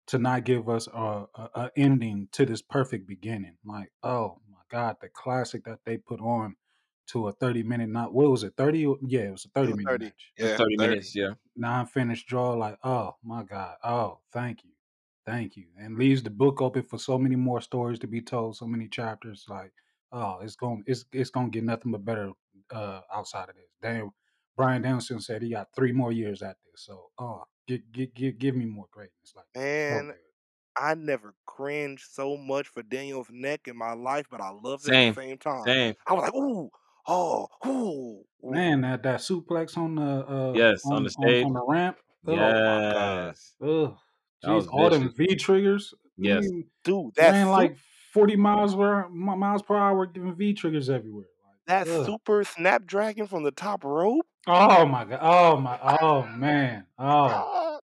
to not give us a, a, a ending to this perfect beginning. Like, oh my god, the classic that they put on to a thirty minute not what was it thirty? Yeah, it was a thirty was minute thirty. match, It's Yeah, thirty thirty. minutes. Yeah. non finished draw. Like, oh my god, oh thank you, thank you, and leaves the book open for so many more stories to be told, so many chapters. Like, oh, it's going, it's it's gonna get nothing but better uh outside of this. Damn, Bryan Danielson said he got three more years at this, so oh, give give give, give me more greatness. Like, Man, good. I never cringed so much for Daniel's neck in my life, but I loved it at Same. the same time. Same. I was like, ooh, oh, ooh, ooh. Man, that that suplex on the uh Yes. On on the stage. on the ramp. Oh my god, Yes. ugh. That Jeez, was all them. V triggers. I Yes. mean, dude, that ran like forty miles per mi- miles per hour, giving V triggers everywhere. that ugh. super snapdragon from the top rope. Oh my god. Oh my. Oh man. Oh. Ah,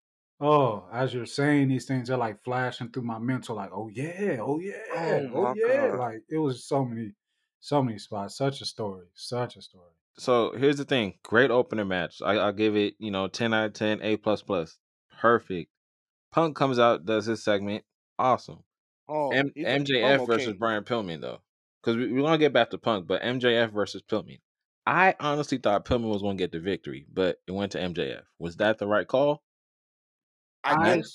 Oh. As you're saying these things, they're like flashing through my mental. Like, oh yeah. Oh yeah. Oh Oh yeah. god. Like it was so many, so many spots. Such a story. Such a story. So here's the thing. Great opener match. I, I'll give it, you know, 10 out of 10, A plus plus. Perfect. Punk comes out, does his segment. Awesome. Oh, M- MJF promo versus king. Brian Pillman though, because we, we want to get back to Punk, but MJF versus Pillman. I honestly thought Pillman was going to get the victory, but it went to MJF. Was that the right call? I I think.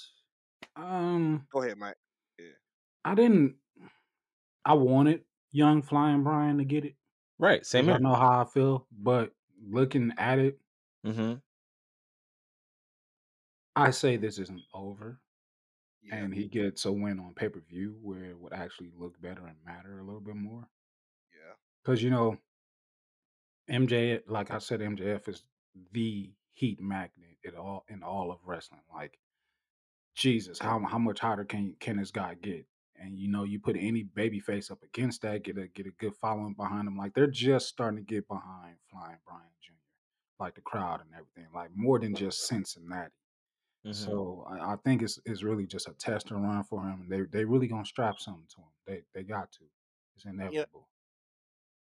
um Go ahead, Mike. Yeah. I didn't. I wanted young flying Brian to get it. Right. Same Because I here. know how I feel, but looking at it, Mm-hmm. I say this isn't over, Yeah. and he gets a win on pay per view where it would actually look better and matter a little bit more. Yeah. Because you know, MJ, like I said, MJF is the heat magnet in all in all of wrestling. Like Jesus, how how much hotter can can this guy get? And you know, you put any baby face up against that, get a get a good following behind them. Like they're just starting to get behind Flying Brian Jr. Like the crowd and everything, like more than just Cincinnati. Mm-hmm. So I, I think it's it's really just a test and run for him. They they really gonna strap something to him. They they got to. It's Yeah. inevitable.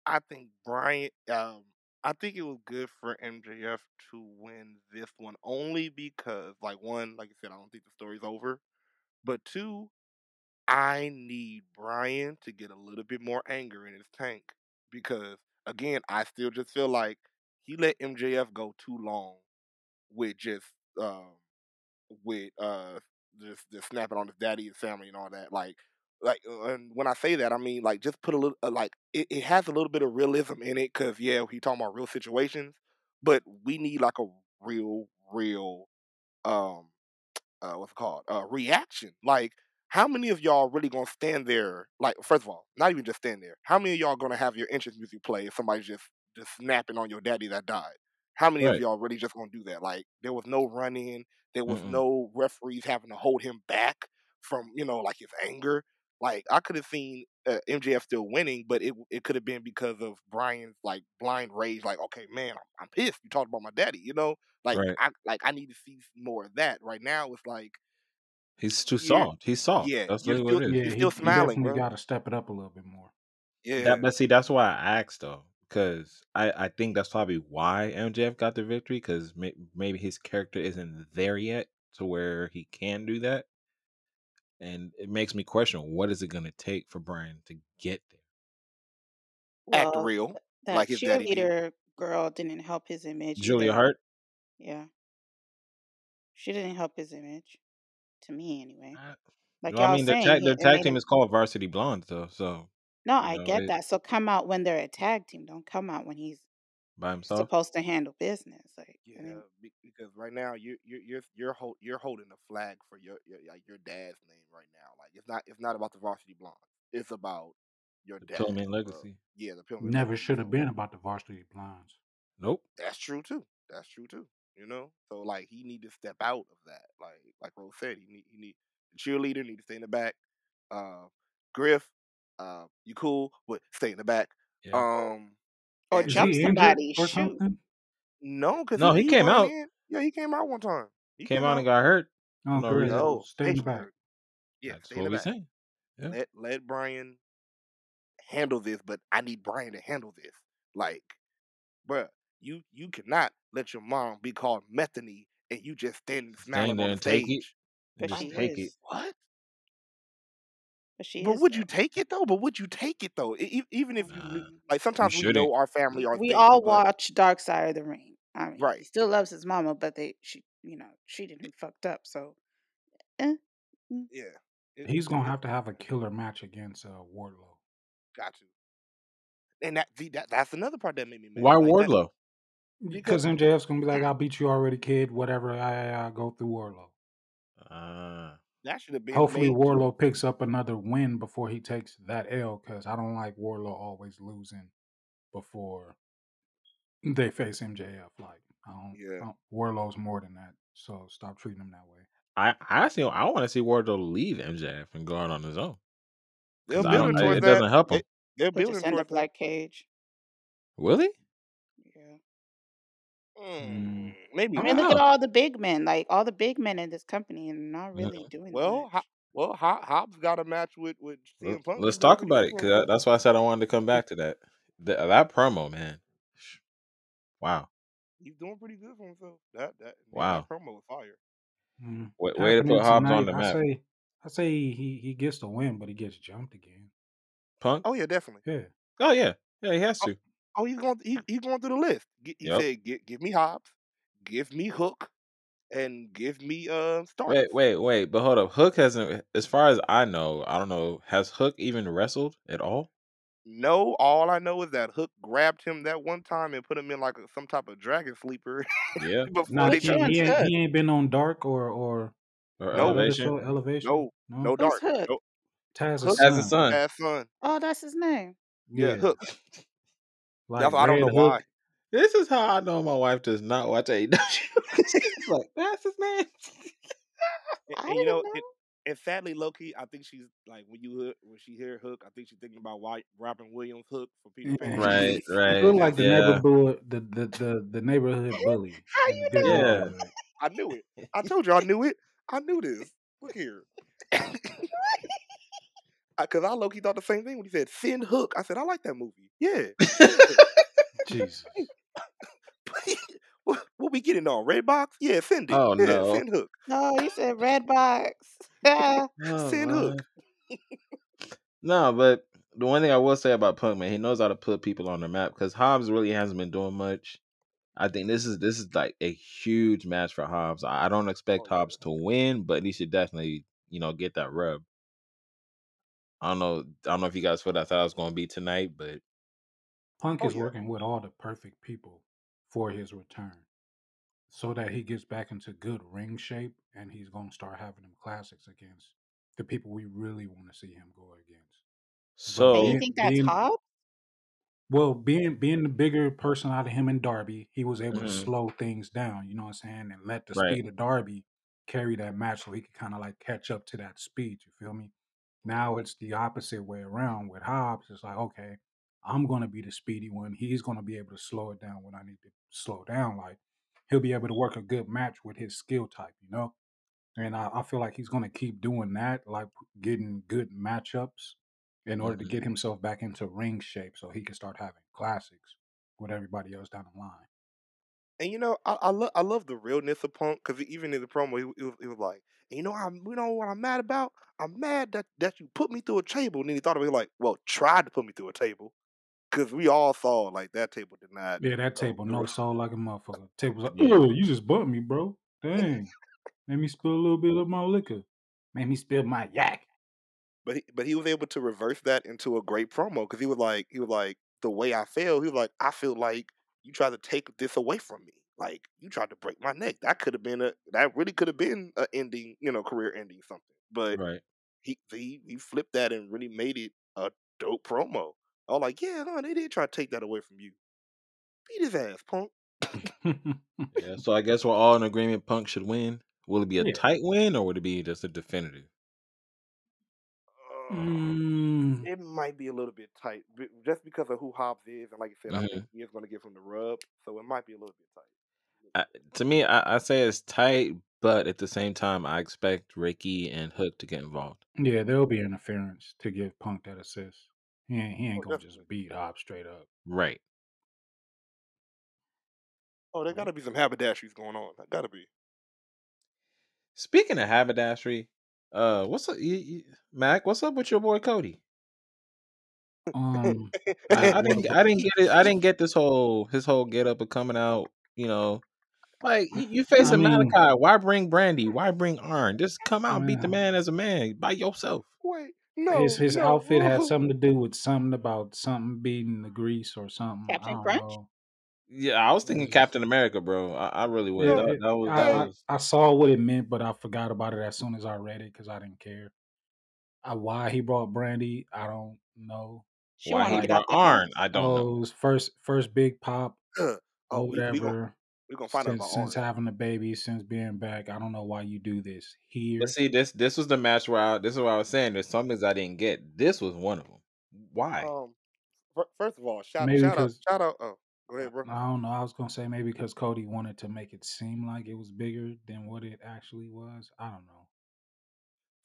I think Brian. Um, I think it was good for MJF to win this one only because, like, one, like I said, I don't think the story's over, but two, I need Brian to get a little bit more anger in his tank because, again, I still just feel like he let MJF go too long with just um with uh just just snapping on his daddy and family and all that. Like like uh, and when I say that, I mean like just put a little uh, like it, it has a little bit of realism in it because yeah, he talking about real situations, but we need like a real real um uh what's it called uh reaction like how many of y'all really gonna stand there like first of all not even just stand there how many of y'all gonna have your entrance music play if somebody's just just snapping on your daddy that died how many of y'all really just gonna do that like there was no run-in there was Mm-mm. no referees having to hold him back from you know like his anger like i could have seen uh, mjf still winning but it it could have been because of brian's like blind rage like okay man i'm, I'm pissed you talked about my daddy you know like Right. I like I need to see more of that. Right now, it's like He's too you're soft. He's soft. yeah, That's you're really still what it is. Yeah, you're still he smiling, definitely bro. got to step it up a little bit more. Yeah, That, but see, that's why I asked though, because I, I think that's probably why MJF got the victory, because may, maybe his character isn't there yet to where he can do that, and it makes me question what is it going to take for Brian to get there. act real that like his daddy did. cheerleader girl didn't help his image Julia either. Hart, Yeah, she didn't help his image. to me anyway. Uh, Like Well, I mean, the saying, tag he, the tag team him. is called Varsity Blondes, though. So No, you I know, get it that. So come out when they're a tag team. Don't come out when he's by himself. supposed to handle business. Like, I Yeah, mean, be- because right now you're you're you're you're, hold, you're holding a flag for your, your like your dad's name right now. Like it's not it's not about the varsity blonde. It's about your The dad. Pillman bro. legacy. Yeah, the Pillman Never legacy. should have So been about the varsity blondes. Nope. that's true too. That's true too. You know, so like he need to step out of that. Like like Rose said, he need he need the cheerleader need to stay in the back. Uh, Griff, uh, you cool, but stay in the back. Yeah. Um, or and Is jump somebody. or Shoot. something? no, because No, he, he he came out. in. Yeah, he came out one time. He Came came out out. and got hurt for Oh, no great. reason. No, Stay in the back. Yeah, That's stay in what the we back. saying. Yeah. Let let Brian handle this, but I need Brian to handle this. Like, bruh, you you cannot let your mom be called Methany and you just Stand smiling there on the and take it and just she take it. What? But she But is would you take it though? But would you take it though? E- even if you like sometimes we shouldn't. know our family are We things, all but watch Dark Side of the Ring. I mean, he right, still loves his mama, but they, she, you know, treated him fucked up. So, eh, mm. yeah, it, He's gonna have to have a killer match against uh, Wardlow. got to. And that, see, that that's another part that made me mad. Why Like that Wardlow? because Because MJF's gonna be like, "I'll beat you already, kid. Whatever. I, I, I go through Wardlow." Ah, that should have been Hopefully, made. Wardlow picks up another win before he takes that L. Because I don't like Wardlow always losing before they face MJF. Like, I don't, Yeah, I don't. Wardlow's more than that. So stop treating him that way. I I actually I want to see Wardlow leave MJF and go out on his own they're because I building don't. I, towards it that. doesn't help him. they're He'll just building end towards up like Cage. Will he? Yeah. Mm. Mm, maybe I I mean, don't look at all the big men, like all the big men in this company, and not Yeah. really doing Well, Ho- much. well, Ho- Hobbs got a match with with Let- CM Punk. Let's talk about it because that's why I said I wanted to come back to that. Th- that promo, man. Wow, He's doing pretty good for himself. That that man, wow. that promo was fire. Mm. Way, way to put Hobbs on tonight. the I map. say, I say he he gets the win, but he gets jumped again. Punk. Oh yeah, definitely. Yeah. Oh yeah, yeah. He has Oh, to. Oh he's going he, he's going through the list. Gi- He Yep. said, "Give give me Hobbs, give me Hook, and give me uh Wait, wait, wait. But hold up. Hook hasn't, as far as I know, I don't know. Has Hook even wrestled at all? No, all I know is that Hook grabbed him that one time and put him in like a, some type of dragon sleeper Yeah. *laughs* before Nah, they Which he, he ain't he ain't been on Dark or or Or No, elevation. Elevation. no, No, no Who's dark. Hook? No Taz's Hook As a son. son. as son. Oh, that's his name. Yeah, Yeah, Hook. Like I don't Red know why. This is how I know my wife does not watch AEW. *laughs* She's like, that's his name. *laughs* And, I and you know, didn't and, know. and sadly, Loki, I think she's like when you hear, when she hear Hook, I think she's thinking about why Robin Williams Hook for Peter mm, Pan. he, Right, *laughs* he, It's right. looked like the Yeah. neighborhood the, the, the, the neighborhood bully How you the know? Yeah. I knew it. I told you I knew it. I knew this. Look here. Because I low key thought the same thing when he said Send Hook. I said, I like that movie. Yeah. send *laughs* Jesus. *laughs* what, what we getting on? Redbox? Yeah, send it. Oh Yeah, no. send Hook. No, he said red box. Ah, *laughs* Oh, Send Hook. No, but the one thing I will say about Punk, man, he knows how to put people on the map because Hobbs really hasn't been doing much. I think this is this is like a huge match for Hobbs. I I don't expect Oh, yeah. Hobbs to win, but he should definitely, you know, get that rub. I don't know. I don't know if you guys feel that's how it's going to be tonight, but Punk Oh, is yeah. working with all the perfect people for his return so that he gets back into good ring shape and he's going to start having them classics against the people we really want to see him go against. So and you think that's being Hobbs? well, being being the bigger person out of him and Darby, he was able to mhm, slow things down, you know what I'm saying, and let the right, speed of Darby carry that match so he could kind of like catch up to that speed. You feel me? Now it's the opposite way around with Hobbs. It's like, okay, I'm gonna be the speedy one. He's gonna be able to slow it down when I need to slow down. Like he'll be able to work a good match with his skill type, you know? And I, I feel like he's gonna keep doing that, like getting good matchups in order to get mm-hmm. himself back into ring shape so he can start having classics with everybody else down the line. And you know, I I, lo- I love the realness of Punk because even in the promo, he, he, was, he was like, "And you know, I'm you know what I'm mad about? I'm mad that that you put me through a table." And then he thought of it like, "Well, tried to put me through a table." Because we all saw like that table did not Yeah, that table no soul like a motherfucker. Table's like, Yeah. oh, you just bumped me, bro. Dang. Made me spill a little bit of my liquor. Made me spill my yak. But he, but he was able to reverse that into a great promo because he was like he was like the way I feel. He was like I feel like you tried to take this away from me. Like you tried to break my neck. That could have been a that really could have been a ending, you know, career ending something. But Right. he he he flipped that and really made it a dope promo. I was like, yeah, no, they did try to take that away from you. Beat his ass, punk. *laughs* Yeah. So I guess we're all in agreement. Punk should win. Will it be a Yeah. tight win or would it be just a definitive? Uh, Mm, it might be a little bit tight, just because of who Hobbs is, and like I said, I Mhm. think he is going to give him the rub, so it might be a little bit tight. I, to me, I, I say it's tight, but at the same time, I expect Ricky and Hook to get involved. yeah, there'll be interference to give Punk that assist. He ain't, he ain't Oh, gonna just definitely. beat Hop straight up. Right. Oh, there got to be some haberdasheries going on. That got to be. Speaking of haberdashery, uh, what's up, you, you, Mac? What's up with your boy Cody? Um, *laughs* I, I I didn't, I didn't get it. I didn't get this whole his whole get up of coming out. You know, like you, you I facing mean, Malakai. Why bring Brandi? Why bring Arn? Just come out and beat the man, man as a man by yourself. Wait, no, his no. outfit had something to do with something about something beating the grease or something. Captain Crunch? know. Yeah, I was thinking Captain America, bro. I, I really was. it, No, That, it, that was I, that I was. I saw what it meant, but I forgot about it as soon as I read it because I didn't care. I, why he brought Brandi, I don't know. She Why wanted he to Like, brought Arn? I don't know. oh, it was first first big pop uh, *clears throat* or oh, we we gonna whatever. we gonna find Since about since having a baby, since being back, I don't know why you do this But here. see, this this was the match where I, this is what I was saying. There's some things I didn't get. This was one of them. Why? Um, first of all, shout Maybe shout out because shout out. Oh, go I ahead, bro. I don't know. I was gonna say maybe because Cody wanted to make it seem like it was bigger than what it actually was. I don't know.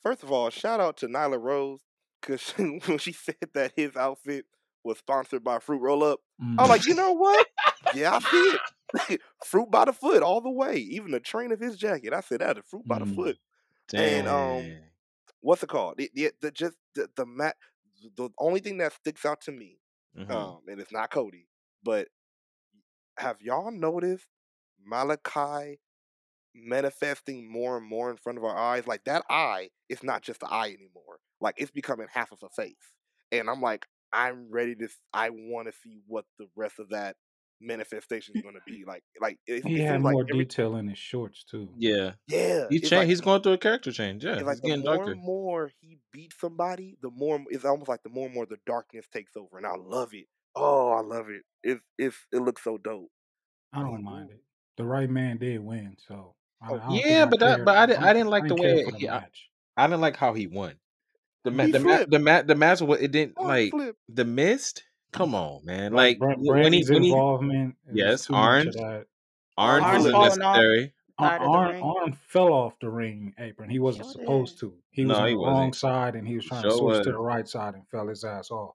First of all, shout out to Nyla Rose because *laughs* when she said that his outfit was sponsored by Fruit Roll Up, I was Mm. like, you know what? Yeah, I *laughs* see it. *laughs* fruit by the foot all the way. Even the train of his jacket. I said that is fruit by the Mm. foot. And um, what's it called? The, just the, the mat. The only thing that sticks out to me, hmm um, and it's not Cody, but have y'all noticed Malakai manifesting more and more in front of our eyes? Like that eye is not just the eye anymore. Like it's becoming half of a face. And I'm like, I'm ready to. I want to see what the rest of that manifestation is going to be like. Like it, He it had seems like more every detail in his shorts too. Yeah, yeah, he's it's changed. like He's going through a character change. Yeah, it's like he's the getting more darker. and more he beats somebody, the more it's almost like the more and more the darkness takes over, and I love it. Oh, I love it. It's it's it looks so dope. I don't like, mind it. The right man did win, so I, Oh, I don't Yeah, I but that, but I I didn't. I didn't like the didn't care way for the he. I, match. I didn't like how he won. The ma- he the ma- the ma- the match. What it didn't Arn like flipped. the mist. Come on, man. Like Like when he when he involvement, it yes, too much of Arn's that. Arn Arn was flipped. falling off unnecessary. Ar- uh, side of the Arn. Arn fell off the ring apron. He wasn't Sure supposed did. to. He was No, on he the wrong wasn't. side and he was trying to Sure switch to the right side and fell his ass off.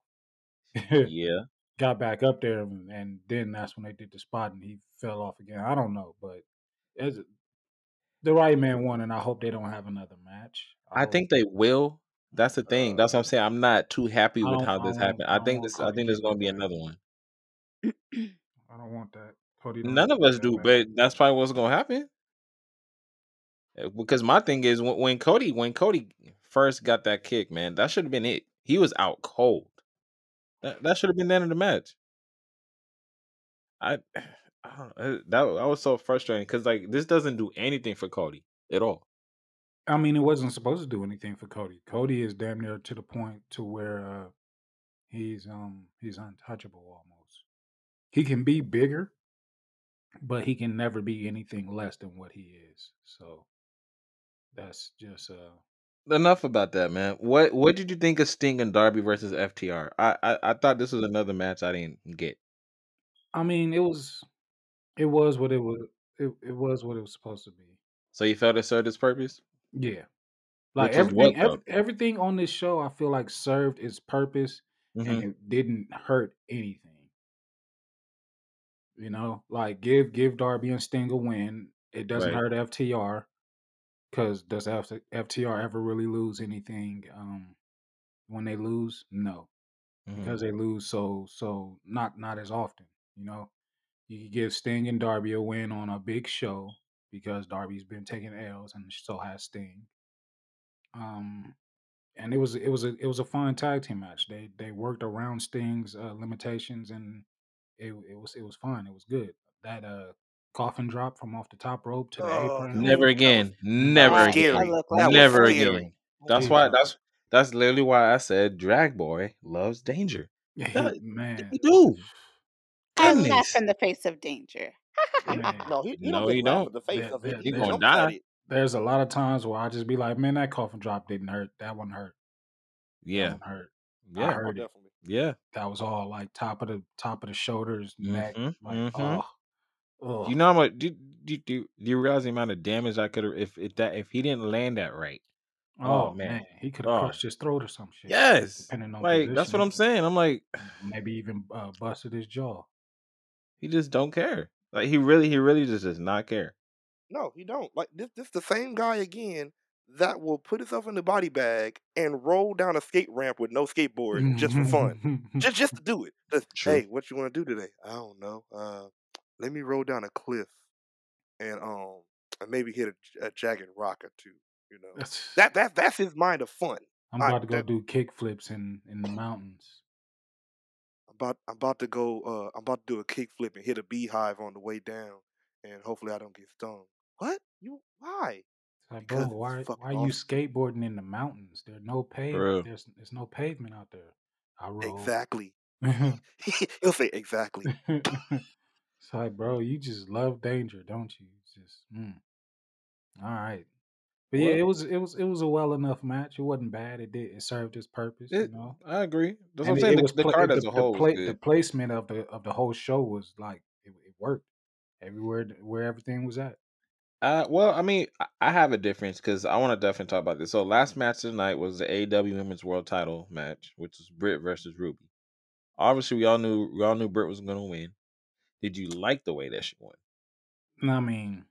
*laughs* Yeah. Got back up there and, and then that's when they did the spot and he fell off again. I don't know, but as the right man won and I hope they don't have another match. I I think they will. That's the thing. That's what I'm saying. I'm not too happy I with don't how I this don't happened. I I don't think want this. I Cody think there's to be back. another one. I don't want that. Cody don't None of us that do, back. but that's probably what's going to happen. Uh, Because my thing is when, when Cody when Cody first got that kick, man, that should have been it. He was out cold. That that should have been the end of the match. I, *sighs* I don't know. That that was so frustrating because like this doesn't do anything for Cody at all. I mean, it wasn't supposed to do anything for Cody. Cody is damn near to the point to where uh, he's um he's untouchable almost. He can be bigger, but he can never be anything less than what he is. So that's just uh Enough about that, man. What what did you think of Sting and Darby versus FTR? I I, I thought this was another match I didn't get. I mean, it was it was what it was it, it was what it was supposed to be. So you felt it served its purpose, Yeah. Like which everything ev- everything on this show I feel like served its purpose and hmm it didn't hurt anything. You know, like give give Darby and Sting a win. It doesn't Right. hurt FTR because does F- FTR ever really lose anything? Um, when they lose, no, hmm because they lose so so not not as often. You know, you give Sting and Darby a win on a big show because Darby's been taking L's and so has Sting. Um, and it was it was a it was a fun tag team match. They they worked around Sting's uh, limitations and it it was it was fun. It was good. That uh coffin drop from off the top rope to the Oh, apron. Never was was again. Never was again. that scary. looked That like Never scary. scary. again. That's He why that's that's literally why I said Drag Boy loves danger. yeah, That, man. he do. I laugh Goodness. in the face of danger. He, Man, *laughs* no, he, he don't he don't. the face there, of it. there, He He gonna there's jumps at die. it. there's a lot of times where I just be like, man, that coffin drop didn't hurt. That one hurt. That Yeah. one hurt. I Yeah. Oh, heard it. definitely. Yeah. That was all like top of the top of the shoulders, neck, Mm-hmm. like Mm-hmm. oh, oh. you know how much? Do, do, do, do you realize the amount of damage I could have if if that if he didn't land that right? Oh Oh man. man, he could have Oh crushed his throat or some shit, yes. depending on Like that's what I'm saying. I'm like, Maybe even uh, busted his jaw. he just don't care. Like he really, he really just does not care. No, he don't. Like this, this the same guy again that will put himself in the body bag and roll down a skate ramp with no skateboard just for fun, just just to *laughs* do it. Just, hey, what you want to do today? I don't know. Uh, let me roll down a cliff and um and maybe hit a, a jagged rock or two. You know That's- that that that's his mind of fun. I'm I about to go that, do kick flips in in the mountains. I'm about I'm about to go. Uh, I'm about to do a kickflip and hit a beehive on the way down, and hopefully I don't get stung. What? You why? Like, bro, it's why are why you awesome. skateboarding in the mountains? There's no pave. Bro. There's there's no pavement out there. I roll. Exactly. *laughs* *laughs* He'll say exactly. it's *laughs* like, bro, you just love danger, don't you? It's just, mm. all right. But yeah, Well, it was it was it was a well enough match. It wasn't bad. It did it served its purpose, you know. I agree. That's what I'm And it, saying. it The, the pla- card the as a the whole was play the placement of the of the whole show was like it, it worked everywhere where everything was at. Uh, well, I mean, I, have a difference because I want to definitely talk about this. So, last match tonight was the AEW Women's World Title match, which was Britt versus Ruby. Obviously, we all knew we all knew Britt was going to win. Did you like the way that she won? And I mean,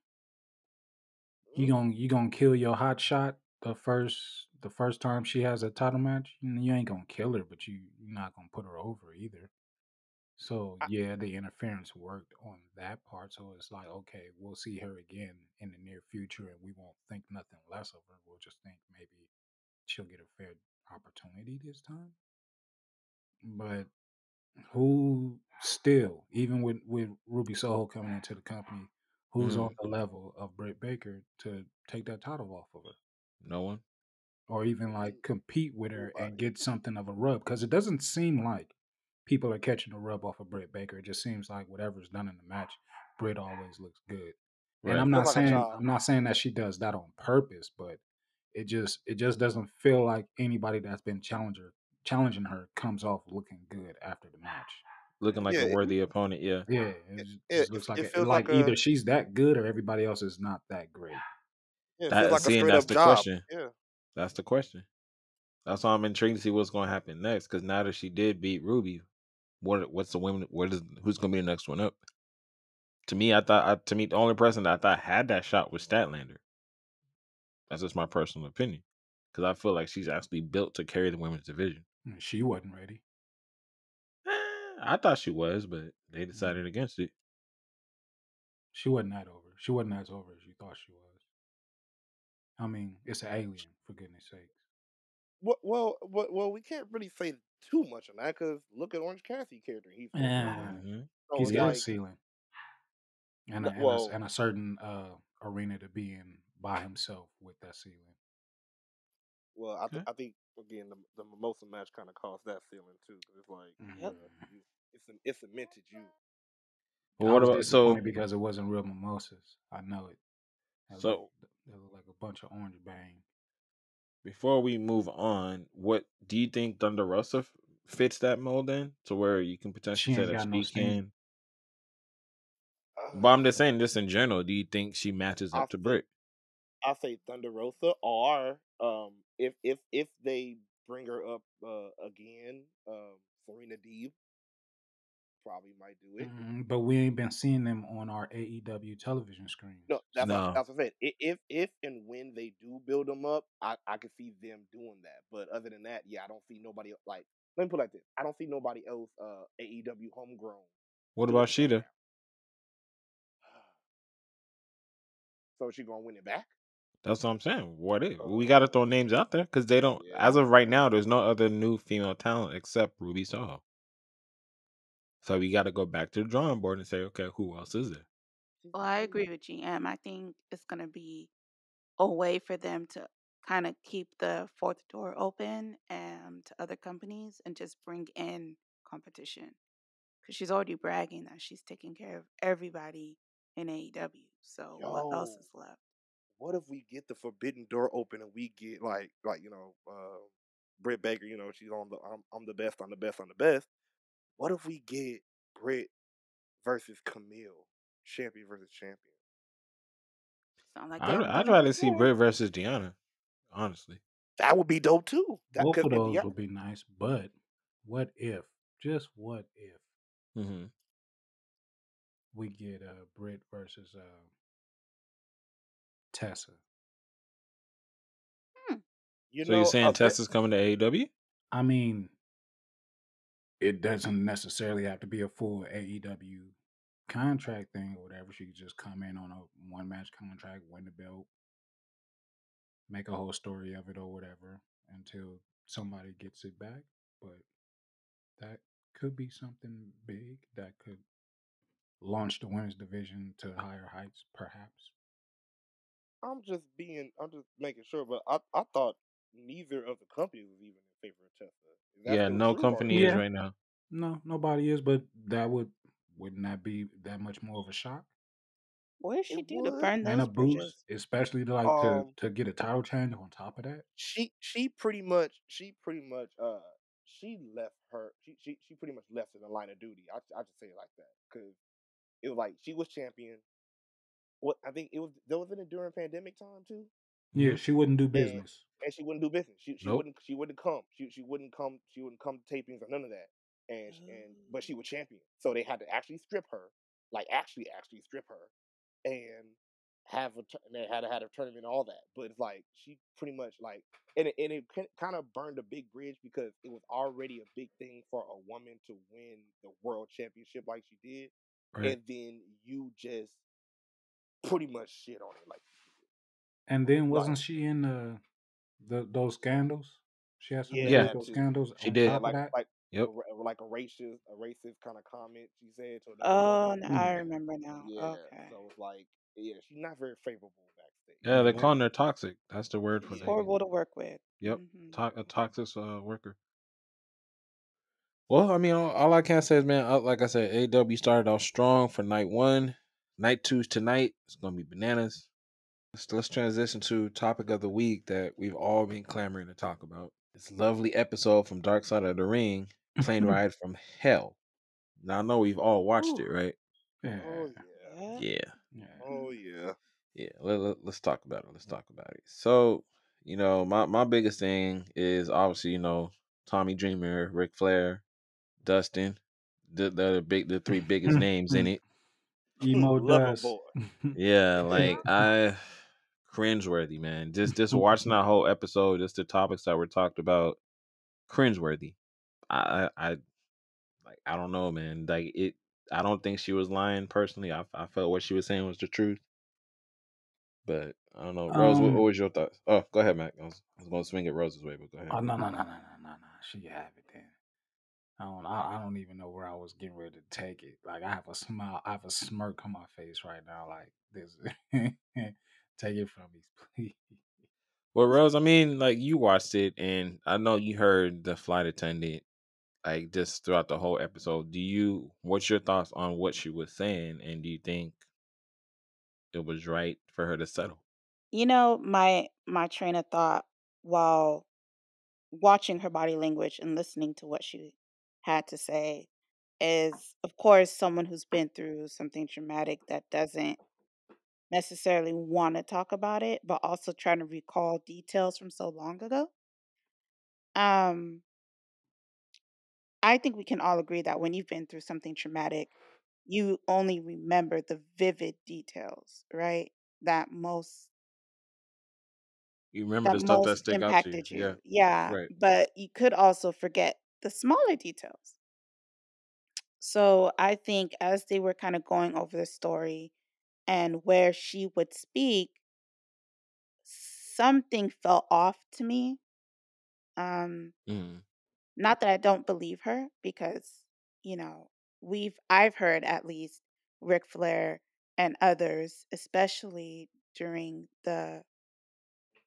you Mm, gonna you gonna kill your hot shot the first the first time she has a title match. You, you ain't gonna kill her, but you you're not gonna put her over either. So I- yeah, the interference worked on that part. So it's like, okay, we'll see her again in the near future, and we won't think nothing less of her. We'll just think maybe she'll get a fair opportunity this time. But who still, even with with Ruby Soho coming into the company, who's Mm, on the level of Britt Baker to take that title off of her? no one. or even like compete with her and get something of a rub because it doesn't seem like people are catching a rub off of Britt Baker. It just seems like whatever's done in the match, Britt always looks good. And Right. I'm not like a saying. I'm not saying that she does that on purpose, but it just it just doesn't feel like anybody that's been challenger challenging her comes off looking good after the match. Looking like Yeah, a it, worthy opponent. Yeah. Yeah, it it, ju- it, just looks like it it, like like a either she's that good or everybody else is not that great. yeah, That like a see, and straight that's the job. question. Yeah. That's the question. That's why I'm intrigued to see what's going to happen next. Because now that she did beat Ruby, what what's the women? What is who's going to be the next one up? To me, I thought I, to me the only person that I thought had that shot was Statlander. That's just my personal opinion. Because I feel like she's actually built to carry the women's division. Mm, she wasn't ready. I thought she was, but they Mm, decided against it. She wasn't that over. She wasn't as over as you thought she was. I mean, it's an alien, for goodness sakes. Well, well, well, well, we can't really say too much on that because look at Orange Cassidy character. He's fucking Yeah. over. hmm So He's it's got a ceiling and no, a, and a, and a certain uh, arena to be in by himself with that ceiling. well, I, Okay. I think again the the Mimosa match kind of caused that feeling too. 'cause it's like, mm-hmm. yep, you, it's it cemented you. But what about so? because it wasn't real mimosas. I know it. That So looked, that looked like a bunch of orange bang. before we move on, what do you think Thunder Rosa f- fits that mold in to where you can potentially say ain't that got no she can? But I'm uh just saying this in general. Do you think she matches I up to say Britt? I say Thunder Rosa, or um, if if if they bring her up uh, again, um, Serena Deeb probably might do it. Mm, but we ain't been seeing them on our AEW television screen. No, that's what, No. that's what I said. I- If if and when they do build them up, I I can see them doing that. But other than that, yeah, I don't see nobody like. Let me put it like this: I don't see nobody else uh AEW homegrown What about it Shida? now. *sighs* So she gonna win it back? That's what I'm saying. What if we got to throw names out there because they don't. yeah. As of right now, there's no other new female talent except Ruby Soho. So we got to go back to the drawing board and say, okay, who else is there? Well, I agree with GM. I think it's going to be a way for them to kind of keep the fourth door open and to other companies and just bring in competition. Because she's already bragging that she's taking care of everybody in AEW. So what else is left? What if we get the forbidden door open and we get like like you know uh Britt Baker, you know, she's on the I'm, I'm the best, I'm the best, I'm the best. What if we get Britt versus Kamille, champion versus champion? Sound like I'd, I'd rather see do. Britt versus Deonna, honestly. That would be dope too. That Both of those yeah. would be nice, but what if? Just what if hmm we get uh Britt versus uh Tessa? Hmm. You So you're saying that- Tessa's coming to AEW? I mean, it doesn't necessarily have to be a full AEW contract thing or whatever. She could just come in on a one match contract, win the belt, make a whole story of it or whatever until somebody gets it back. But that could be something big that could launch the women's division to higher heights, perhaps. I'm just being, I'm just making sure, but I, I thought neither of the companies was even in favor of Tessa. Is that Yeah, no company is Yeah. right now. No, nobody is, but that would wouldn't that be that much more of a shock What did she It do to would. burn and a those boost, bridges? especially to like to Um, to get a title change on top of that? she she pretty much she pretty much uh she left her she she, she pretty much left in the line of duty. I I just say it like that because it was like she was champion. What I think it was there was an during pandemic time too, Yeah, she wouldn't do business. and she wouldn't do business. She she Nope. wouldn't she wouldn't come. She she wouldn't come. She wouldn't come to tapings or none of that. And sh- and but she Oh. was champion, so they had to actually strip her, like actually actually strip her, and have a and they had to have a tournament and all that. But it's like she pretty much like and it, and it kind of burned a big bridge because it was already a big thing for a woman to win the world championship like she did, Right. and then you just pretty much shit on it like. And then wasn't she in the, the those scandals? She had something to do yeah, Yeah, with that those too. scandals she did. Yeah, top of like that. like a, Yep. ra- like a racist a racist kind of comment she said to another Oh, woman. no, I remember now. Yeah, Okay. so it's like yeah, she's not very favorable backstage. Yeah, they're calling her toxic. That's the word for She's that. Yeah, horrible to work with. Yep. hmm To- a toxic uh, worker. Well, I mean, all, all I can say is, man, uh, like I said, AW started off strong for night one. Night two's tonight. It's gonna be bananas. Let's, let's transition to topic of the week that we've all been clamoring to talk about. This lovely episode from Dark Side of the Ring, Plane *laughs* Ride from Hell. Now I know we've all watched it, right? yeah. Oh yeah. Yeah. Yeah. Yeah. Oh yeah. Yeah, let, let, us talk about it. Let's talk about it. So, you know, my, my biggest thing is obviously, you know, Tommy Dreamer, Ric Flair, Dustin, the the big the three biggest *laughs* names in it. Emo *laughs* Lover boy. *laughs* Yeah, like I cringeworthy, man. Just just *laughs* watching that whole episode, just the topics that were talked about, cringeworthy. I I I- like I don't know, man. Like it I don't think she was lying personally. I I felt what she was saying was the truth. But I don't know. Rose, what, what um. was your thoughts? Oh, go ahead, Mac. I was, I was gonna swing it Rose's way, but go ahead. Oh no no no no no no no. She can have it then. I don't. I, I don't even know where I was getting ready to take it. Like I have a smile. I have a smirk on my face right now. Like this. *laughs* take it from me, *laughs* please. Well, Rose, I mean, like you watched it, and I know you heard the flight attendant, like just throughout the whole episode. Do you? What's your thoughts on what she was saying, and do you think it was right for her to settle? You know, my my train of thought while watching her body language and listening to what she had to say is, of course, someone who's been through something traumatic that doesn't necessarily want to talk about it, but also trying to recall details from so long ago. Um, I think we can all agree that when you've been through something traumatic, you only remember the vivid details, right? That most You remember the that stuff that most stick out to you? impacted Yeah, you. Yeah, right. but you could also forget the smaller details. So I think as they were kind of going over the story, and where she would speak, something felt off to me. Um, Mm. not that I don't believe her, because you know we've I've heard at least Ric Flair and others, especially during the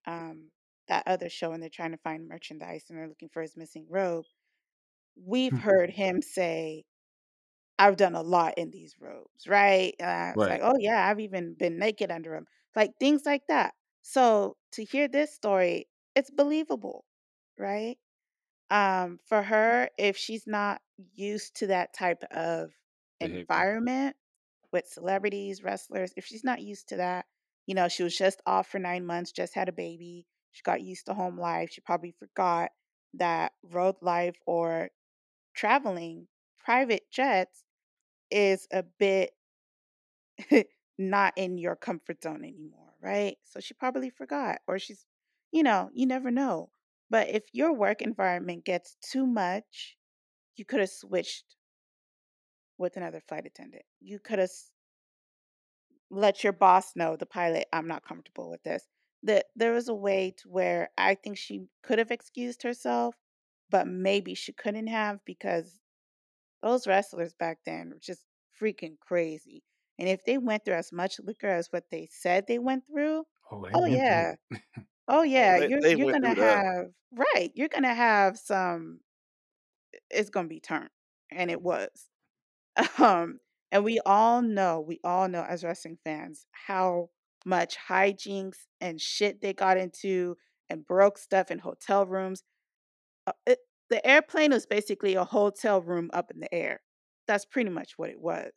um that other show when they're trying to find merchandise and they're looking for his missing robe. We've heard him say, "I've done a lot in these robes," right? Uh, it's like, Right. "Oh yeah, I've even been naked under them," like things like that. So to hear this story, it's believable, right? Um, for her, if she's not used to that type of Behavior. environment with celebrities, wrestlers, if she's not used to that, you know, she was just off for nine months, just had a baby, she got used to home life, she probably forgot that road life or traveling private jets is a bit *laughs* not in your comfort zone anymore, right? So she probably forgot, or she's, you know, you never know. But if your work environment gets too much, you could have switched with another flight attendant. You could have let your boss know, the pilot, I'm not comfortable with this. That there was a way to where I think she could have excused herself, but maybe she couldn't have because those wrestlers back then were just freaking crazy. And if they went through as much liquor as what they said they went through, Oh, oh went yeah, *laughs* oh Oh, yeah, they you're they you're gonna through that. have right, you're gonna have some. It's gonna be turned, and it was. *laughs* Um, and we all know, we all know as wrestling fans how much hijinks and shit they got into and broke stuff in hotel rooms. Uh, it, the airplane was basically a hotel room up in the air. That's pretty much what it was.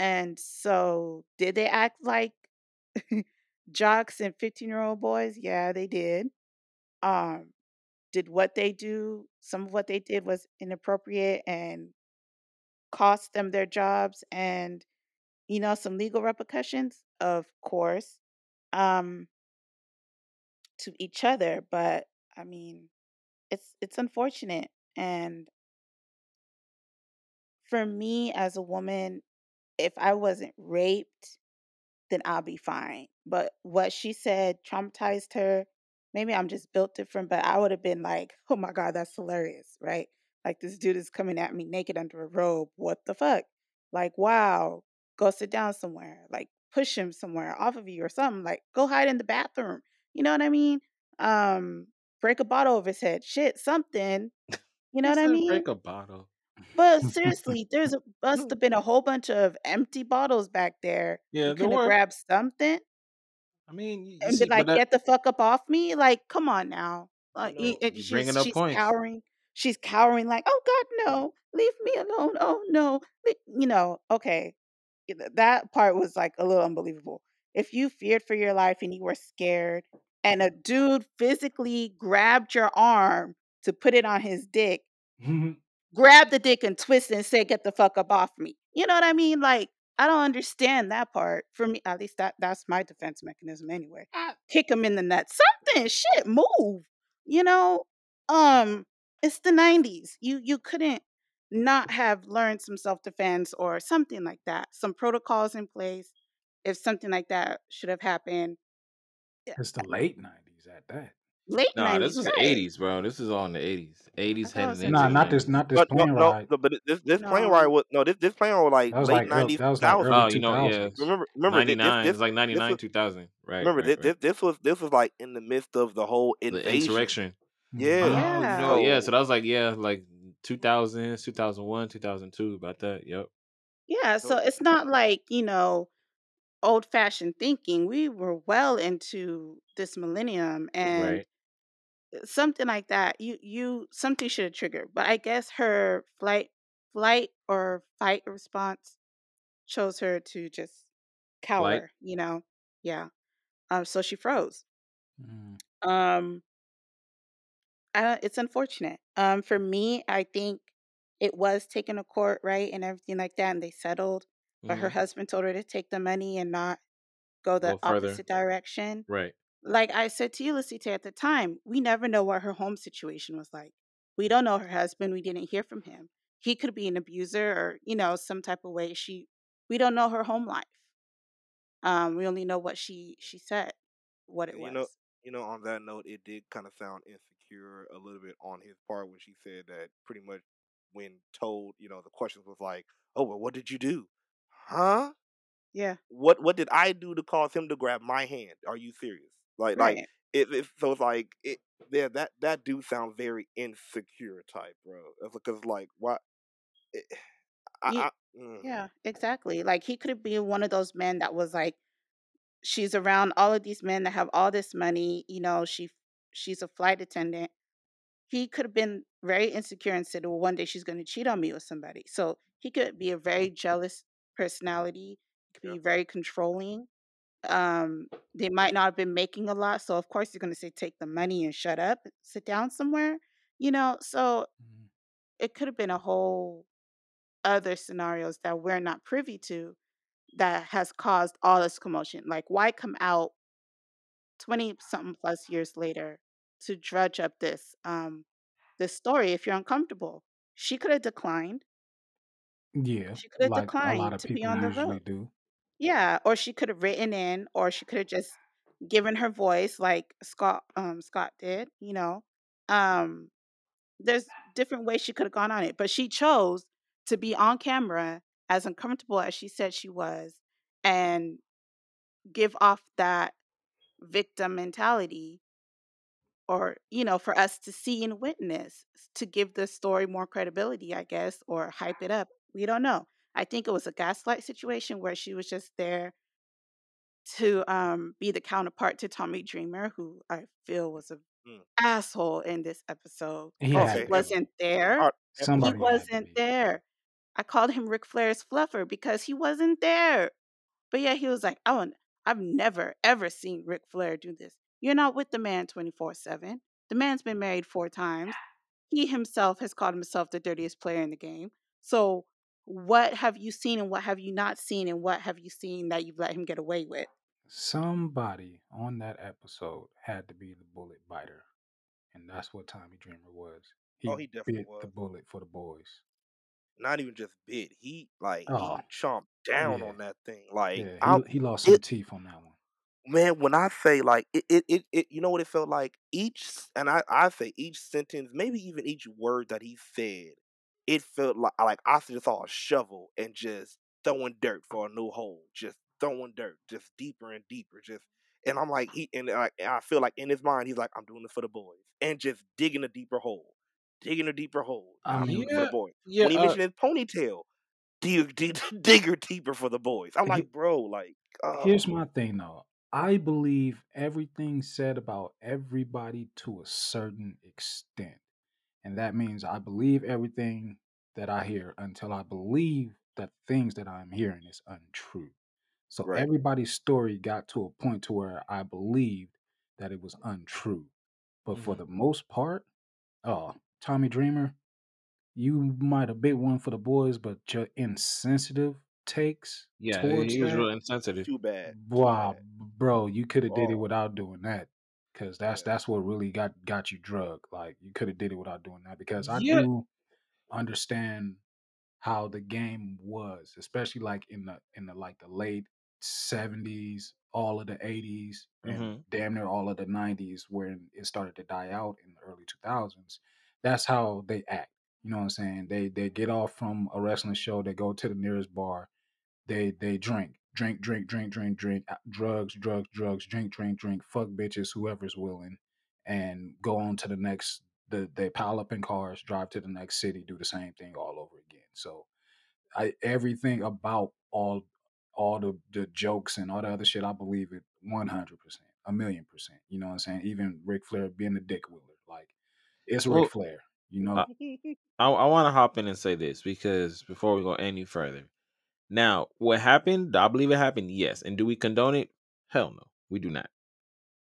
And so, did they act like *laughs* jocks and 15 year old boys? Yeah, they did. Um, did what they do, some of what they did was inappropriate and cost them their jobs and you know some legal repercussions of course um to each other but i mean it's it's unfortunate and for me as a woman if i wasn't raped then i'll be fine but what she said traumatized her. Maybe i'm just built different but i would have been like oh my god that's hilarious right? Like this dude is coming at me naked under a robe what the fuck? Like wow go sit down somewhere like push him somewhere off of you or something like go hide in the bathroom you know what i mean? Um break a bottle over his head shit something you know what i mean break a bottle. but *laughs* seriously, there's a, must have been a whole bunch of empty bottles back there. Yeah, couldn't have grabbed something I mean, and see, but like, that "Get the fuck up off me!" Like, come on now. Like, and she's bringing up she's points. cowering. She's cowering like, "Oh God, no! Leave me alone! Oh no!" You know, okay, that part was like a little unbelievable. If you feared for your life and you were scared, and a dude physically grabbed your arm to put it on his dick, *laughs* grab the dick and twist and say, "Get the fuck up off me." You know what I mean? Like, I don't understand that part. For me, at least that that's my defense mechanism anyway. I, Kick him in the nuts. Something, shit, move. You know, um, it's the '90s. You you couldn't not have learned some self defense or something like that. Some protocols in place. If something like that should have happened, It's the late nineties at that. late nah, this is right? eighties, bro. This is all in the eighties. Eighties thought it was heading in into Nah, the not this, not this but plane no, ride. no, but this this plane ride was no this this plane ride was like That was late like early, nineties, that was two like thousand. early Oh, two you know, yeah. Remember, remember Ninety thi- this nine. this It's like ninety this nine, was two thousand. Right, remember right, this, right. this this was this was like in the midst of the whole The insurrection. Mhm. Yeah. Oh, you know, yeah. So So that was like, yeah, like two thousand, two thousand one, two thousand two. About that. Yep. Yeah, so so it's not like, you know, old fashioned thinking. We were well into this millennium and Right. something like that. You you something should have triggered. But I guess her flight flight or fight response chose her to just Flight. cower, you know. Yeah. Um so she froze. Mm. Um I, it's unfortunate. Um for me, I think it was taken to court, right? And everything like that and they settled. But her hmm husband told her to take the money and not go the opposite direction. Right. Like I said to you, Lucita, at the time, we never know what her home situation was like. We don't know her husband. We didn't hear from him. He could be an abuser or, you know, some type of way. She, we don't know her home life. Um, we only know what she she said, what it you was. know, you know, on that note, it did kind of sound insecure a little bit on his part when she said that pretty much when told, you know, the questions was like, "Oh, well, what did you do? Huh? Yeah, What what did I do to cause him to grab my hand? Are you serious? Like like right. it, it so it's like it yeah that that do sound very insecure type, bro. Because like what it, I, Ye- I mm, Yeah, exactly. Like he could have been one of those men that was like, she's around all of these men that have all this money. You know, she she's a flight attendant. He could have been very insecure and said, "Well, one day she's going to cheat on me with somebody." So he could be a very jealous personality. Could yeah be very controlling. Um, they might not have been making a lot, so of course you're going to say, "Take the money and shut up, sit down somewhere." You know, so Mhm. it could have been a whole other scenarios that we're not privy to that has caused all this commotion. Like, why come out 20 something plus years later to drudge up this um this story if you're uncomfortable? She could have declined. Yeah, She could have like a lot declined of to be people on the usually vote. do. Yeah, or she could have written in, or she could have just given her voice like Scott um Scott did, you know. Um there's different ways she could have gone on it, but she chose to be on camera as uncomfortable as she said she was and give off that victim mentality or you know for us to see and witness to give the story more credibility i guess or hype it up we don't know i think it was a gaslight situation where she was just there to um, be the counterpart to tommy dreamer who i feel was a mm. asshole in this episode He because okay he had and to wasn't there all right, he and look Somebody had to wasn't there i called him Ric flair's fluffer because he wasn't there but yeah, he was like, oh, I've never, ever seen Ric Flair do this. You're not with the man 24 7. The man's been married four times. He himself has called himself the dirtiest player in the game. So, what have you seen and what have you not seen and what have you seen that you've let him get away with? Somebody on that episode had to be the bullet biter, and that's what Tommy Dreamer was. oh He he definitely bit the bullet for the boys. Not even just bit. He like Oh, he chomped down yeah, on that thing. Like yeah. He he lost some it teeth on that one. man, when I say like it, it, it, it you know what it felt like? Each and I, I say each sentence, maybe even each word that he said, it felt like like I just saw a shovel and just throwing dirt for a new hole, just throwing dirt, just deeper and deeper, just and I'm like he and I, and I feel like in his mind he's like I'm doing it for the boys and just digging a deeper hole, digging a deeper hole. I'm doing mean, it for the boys. yeah. When he Uh, mentioned his ponytail, dig, dig, *laughs* digger deeper for the boys. I'm like, bro, like, here's oh, my thing though. I believe everything said about everybody to a certain extent. And that means I believe everything that I hear until I believe that things that I'm hearing is untrue. So right. everybody's story got to a point to where I believed that it was untrue. But for mhm. the most part, oh, Tommy Dreamer, you might have bit one for the boys, but your insensitive takes Yeah, he was that, real insensitive. Too bad. Wow, bro, you could have did it Oh, without doing that. Cause that's yeah. that's what really got got you drugged. Like you could have did it without doing that. Because I Yeah. do understand how the game was, especially like in the in the like the late seventies, all of the eighties, and hmm damn near all of the nineties, when it started to die out in the early two thousands. That's how they act. You know what I'm saying? They they get off from a wrestling show, they go to the nearest bar, they they drink, drink, drink, drink, drink, drink, uh, drugs, drugs, drugs, drink, drink, drink, fuck bitches, whoever's willing, and go on to the next. The, they pile up in cars, drive to the next city, do the same thing all over again. So I everything about all all the the jokes and all the other shit, I believe it one hundred percent, a million percent. You know what I'm saying? Even Ric Flair being a dick wheeler, like it's Ric Flair. You know, I I, I want to hop in and say this because before we go any further, now what happened? Do I believe it happened? Yes. And do we condone it? Hell no, we do not.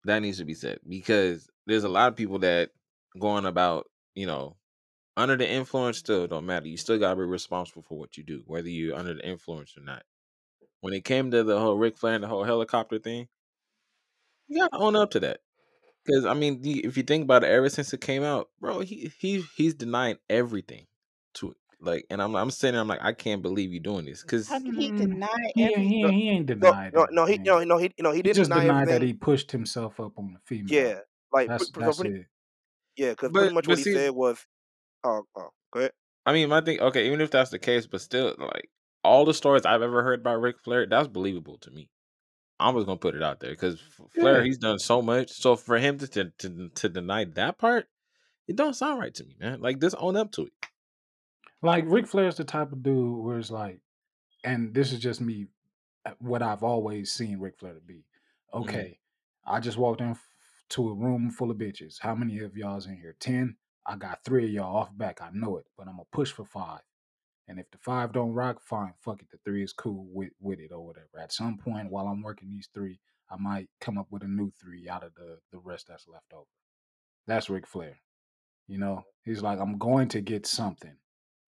That needs to be said because there's a lot of people that going about, you know, under the influence still don't matter. You still gotta be responsible for what you do, whether you're under the influence or not. When it came to the whole Ric Flair and the whole helicopter thing, you gotta own up to that. Because I mean, if you think about it, ever since it came out, bro, he he he's denying everything to. Like, and I'm I'm sitting there, I'm like, I can't believe you doing this because How can he Mm, deny he, ain't- everything? he, ain't- he ain't No, denied no, no, he, everything. no, no, he, no, he He didn't just deny denied that everything. he pushed himself up on the female. Yeah, like That's pr- so that's pretty, it. yeah, because pretty but much but what he see, said was, oh, oh, go ahead. I mean, my thing, okay, even if that's the case, but still, like all the stories I've ever heard about Ric Flair, that's believable to me. I'm just gonna put it out there because Flair, Yeah. he's done so much. So for him to, to to to deny that part, it don't sound right to me, man. Like just own up to it. Like Ric Flair's the type of dude where it's like, and this is just me, uh, what I've always seen Ric Flair to be. Mhm. Okay, I just walked in f- to a room full of bitches. How many of y'all's in here? Ten. I got three of y'all off back. I know it, but I'm gonna push for five. And if the five don't rock, fine, fuck it. The three is cool with with it or whatever. At some point while I'm working these three, I might come up with a new three out of the the rest that's left over. That's Ric Flair. You know, he's like, I'm going to get something,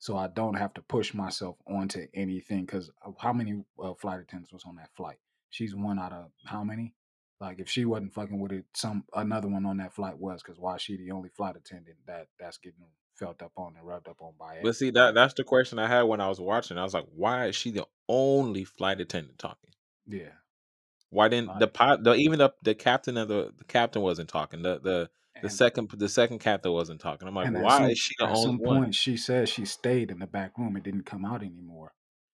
so I don't have to push myself onto anything. Because how many uh, flight attendants was on that flight? She's one out of how many? Like, if she wasn't fucking with it, some another one on that flight was. Because why she the only flight attendant that that's getting felt up on and rubbed up on by it. But see, that that's the question I had when I was watching. I was like, why is she the only flight attendant talking? Yeah, Why didn't the pilot, the even the the captain of the the captain wasn't talking. The the the and second the second captain wasn't talking. I'm like, why some is she the at only some one? point she said she stayed in the back room and didn't come out anymore.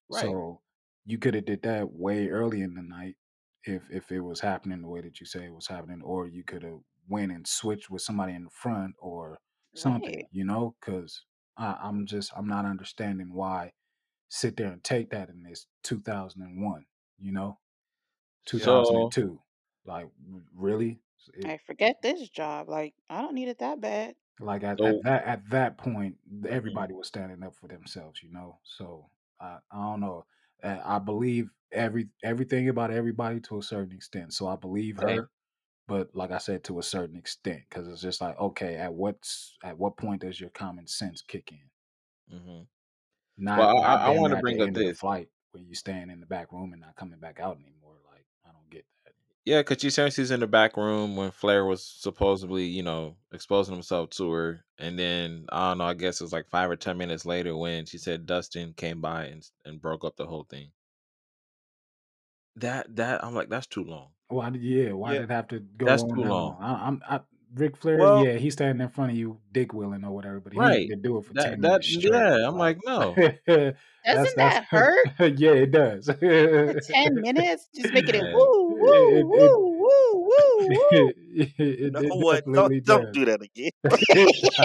Right. So you could have did that way early in the night if if it was happening the way that you say it was happening, or you could have went and switched with somebody in the front or something, Right. you know? Because I'm just I'm not understanding why sit there and take that in this 2001, you know, So 2002. Like really, it, I forget this job. Like I don't need it that bad. like at, so at that at that point, mhm. everybody was standing up for themselves, you know. So I I don't know. Uh, I believe every everything about everybody to a certain extent. So I believe her, but like I said, to a certain extent, because it's just like okay, at what's at what point does your common sense kick in? Mm-hmm. Not Well, I, not I want to bring up end of the this. flight where you staying in the back room and not coming back out anymore. Like I don't get that. Yeah, because she said she's in the back room when Flair was supposedly, you know, exposing himself to her. And then, I don't know, I guess it was like five or 10 minutes later when she said Dustin came by and, and broke up the whole thing. That, that, I'm like, that's too long. Why did yeah? Why Yeah. did it have to go That's on too that long. long? I, I'm I, Ric Flair. Well, Yeah, he's standing in front of you, dick willing or whatever, but he Right. need to do it for That, ten that, minutes straight. yeah, I'm Like like, *laughs* no. that's Doesn't that's that *laughs* hurt yeah, it does. ten minutes? Just making it Man. *laughs* woo woo it, woo woo woo woo. *laughs* it, you know it what? *laughs* *laughs* Don't don't do that again.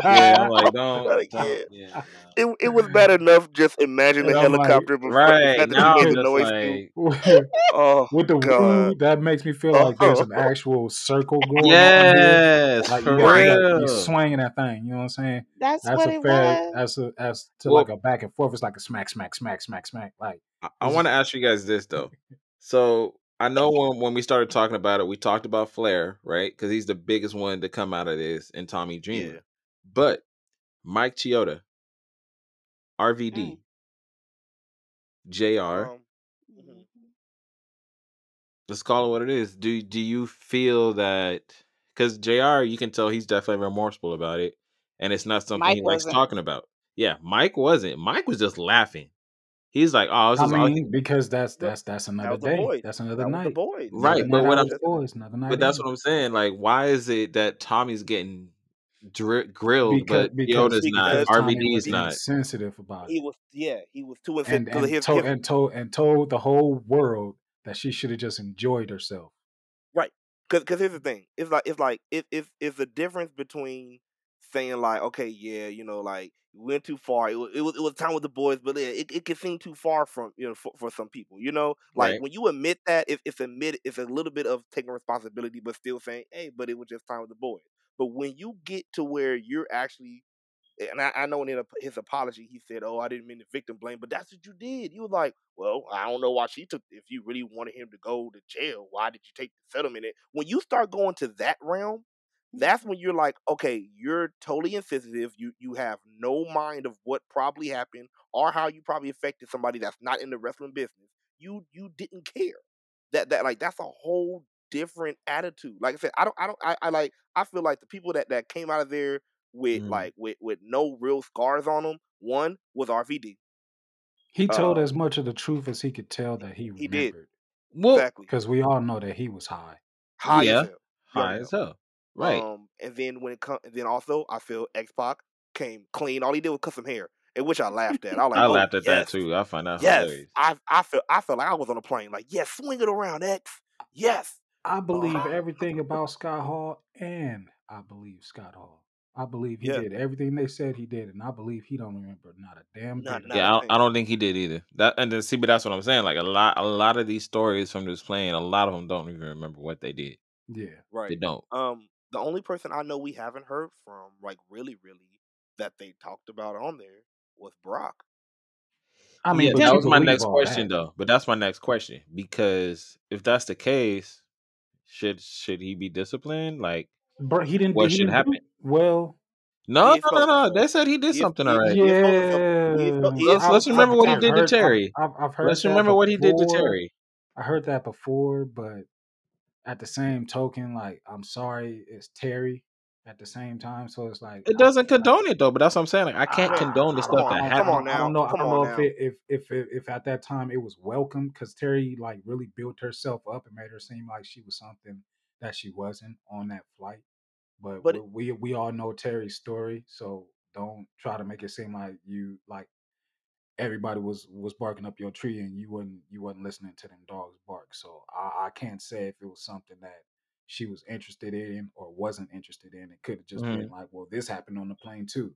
Yeah, I'm like, Don't do don't, that don't, again. yeah, It no. it was bad enough just imagine And the I'm like, helicopter, but the Right. that Now I'm just noise like, Oh with the God. woo, that makes me feel like there's an actual circle going on yes, Like for you got, you you real. swinging that thing. You know what I'm saying? That's That's what a it fair. was. That's a as to like a back and forth. It's like a smack, smack, smack, smack, smack. Like I, I want to ask you guys this though. So I know when when we started talking about it, we talked about Flair, right? Because he's the biggest one to come out of this, and Tommy yeah. Dreamer. But Mike Chioda, RVD, Mm. Jr. Um. mhm. Mhm. Let's call it what it is. Do do you feel that? Because Jr. You can tell he's definitely remorseful about it, and it's not something Mike he likes wasn't. talking about. Yeah, Mike wasn't. Mike was just laughing. He's like, "Oh, this I is mean, because that's that's that's another the day. boys. That's another That the night. right." But what I'm boys. Another night But that's what I'm saying. Like, why is it that Tommy's getting dri- grilled, Because but because Chioda's not, because because Tommy RVD's not? sensitive about it, he was yeah he was too and insensitive. Because and here's told and told and told the whole world that she should have just enjoyed herself. Right. Cause, cause here's the thing. It's like it's like it, it's it's the difference between saying like, okay, yeah, you know, like we went too far. It was it was, it was time with the boys, but it, it it can seem too far from you know for, for some people. You know, like Right. when you admit that, it, it's admit it's a little bit of taking responsibility, but still saying, hey, but it was just time with the boys. But when you get to where you're actually and I, I know in his apology he said, "Oh, I didn't mean to victim blame," but that's what you did. You were like, "Well, I don't know why she took. If you really wanted him to go to jail, why did you take the settlement?" When you start going to that realm, that's when you're like, okay, you're totally insensitive. You you have no mind of what probably happened or how you probably affected somebody that's not in the wrestling business. You you didn't care. That that like that's a whole different attitude. Like I said, I don't I don't I, I like I feel like the people that that came out of there with Mm. like with with no real scars on them One was RVD. He told Uh, as much of the truth as he could tell that he he did remembered. Well, exactly Because we all know that he was high. high yeah, as hell. High already as hell. Right. Um, and then when it come, and then also I feel X Pac came clean. All he did was cut some hair, in which I *laughs* laughed at. I like, I oh laughed at that too. I find that yes. hilarious. I I felt I felt like I was on a plane. Like yes, swing it around X. Yes. I believe Uh, *laughs* everything about Scott Hall, and I believe Scott Hall. I believe he yeah. did everything they said he did, and I believe he don't remember not a damn Not bit of not it. Yeah, I a don't. I don't think he did either. That and then see, but that's what I'm saying. Like a lot, a lot of these stories from this plane, a lot of them don't even remember what they did. Yeah. Right. They don't. Um, the only person I know we haven't heard from, like really, really, that they talked about on there was Brock. I mean, Yeah, that was my next question that. though. But that's my next question because if that's the case, should should he be disciplined? Like, Bro, he didn't. what He should didn't happen? well. No, no, no, no. They said he did He something he, already. he is supposed to. He is, Yeah, supposed- he is Let's let's remember I've, what he I've did to heard, I've, Terri. I've, I've heard Let's that remember what he did to. Terri. I heard that before, but at the same token, like I'm sorry, it's Terri. At the same time, so it's like It doesn't like condone it though. But that's what I'm saying. Like, I can't I, condone the stuff don't, I that on, don't, I come happened. on don't, I don't now, know, I don't know if it, if, if, if, if at that time it was welcome because Terri like really built herself up and made her seem like she was something that she wasn't on that flight. But But we, we, we all know Terri's story, so don't try to make it seem like you like everybody was was barking up your tree and you wasn't you wasn't listening to them dogs bark. So I, I can't say if it was something that she was interested in or wasn't interested in. It could have just Mhm. been like, well, this happened on the plane too.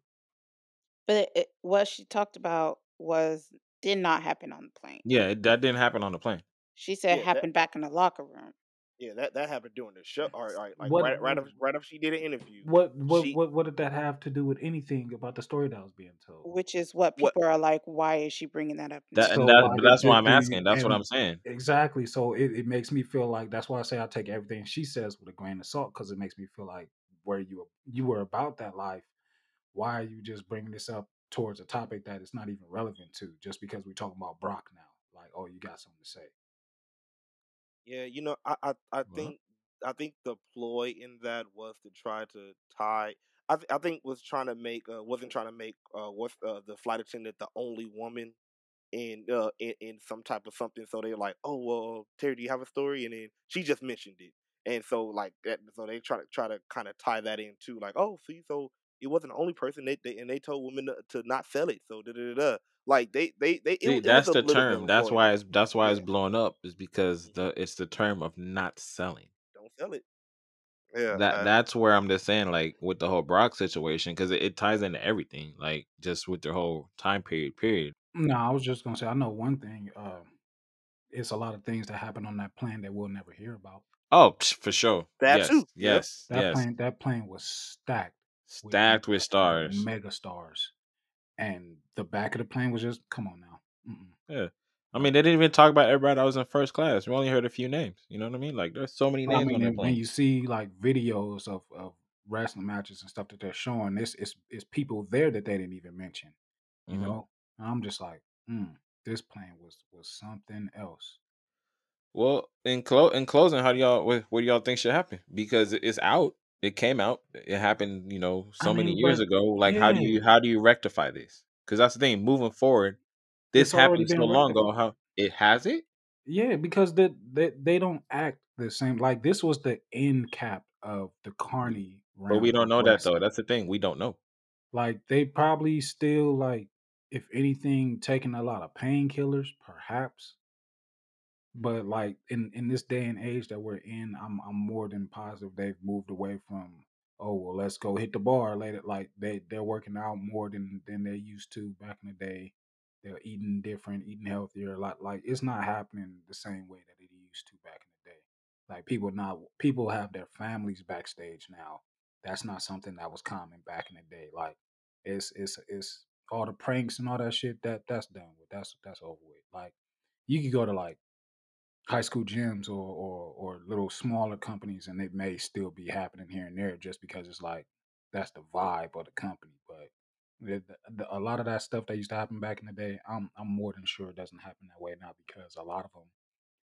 But it, it, what she talked about was did not happen on the plane. Yeah, it, that didn't happen on the plane. She said yeah, that happened back in the locker room. Yeah that that happened during the show. All right, all right like What right right after right after she did an interview, what what she what what did that have to do with anything about the story that was being told? Which is what what people are like, why is she bringing that up That So that, like, that's why I'm asking. That's what I'm saying. exactly. So it, it makes me feel like that's why I say I take everything she says with a grain of salt because it makes me feel like where you you were about that life. Why are you just bringing this up towards a topic that it's not even relevant to just because we're talking about Brock now? Like, oh, you got something to say. Yeah, you know, I, I, I Well, think I think the ploy in that was to try to tie. I, th- I think was trying to make uh, wasn't trying to make uh, what's uh, the flight attendant the only woman in uh in, in some type of something. So they're like, oh well, Terri, do you have a story? And then she just mentioned it, and so like that. So they try to try to kind of tie that in too. Like, oh, see, so it wasn't the only person. They, they and they told women to, to not sell it. So da da da. Da. Like they they they it, see, was- it was that's the little bit of term. That's why it's that's why it's Yeah, blowing up. Is because Mhm. the it's the term of not selling. don't sell it. Yeah, That uh, that's where I'm just saying, like with the whole Brock situation, because it, it ties into everything, like just with the whole time period. Period. No, I was just gonna say I know one thing. Uh, it's a lot of things that happen on that plane that we'll never hear about. Oh, for sure. that Yes, too. Yep. yes, That yes. plane that plane was stacked Stacked with with stars. mega stars, and the back of the plane was just come on now. Mm-mm. Yeah. I mean, they didn't even talk about everybody that was in first class. We only heard a few names. You know what I mean? Like, there's so many I names mean, on that and when you see like videos of, of wrestling matches and stuff that they're showing, it's it's it's people there that they didn't even mention. You hmm know, and I'm just like, mm, this plane was was something else. Well, in clo- in closing, how do y'all what, what do y'all think should happen? Because it's out. It came out. It happened. You know, I so many mean, years but ago. Like, how do you how do you rectify this? Because that's the thing. Moving forward, this it's happened so long ago. How it has it? Yeah, because they, they they don't act the same. Like this was the end cap of the Carney But we don't know that though. That's the thing. We don't know. Like they probably still like, if anything, taking a lot of painkillers, perhaps. But like in in this day and age that we're in, I'm I'm more than positive they've moved away from oh well let's go hit the bar later. Like they they're working out more than than they used to back in the day. They're eating different, eating healthier. A lot like it's not happening the same way that it used to back in the day. Like people now people have their families backstage now. That's not something that was common back in the day. Like it's it's it's all the pranks and all that shit that that's done with. That's that's over with. Like you could go to like high school gyms or, or or little smaller companies and it may still be happening here and there just because it's like that's the vibe of the company but the, the, a lot of that stuff that used to happen back in the day i'm i'm more than sure it doesn't happen that way now because a lot of them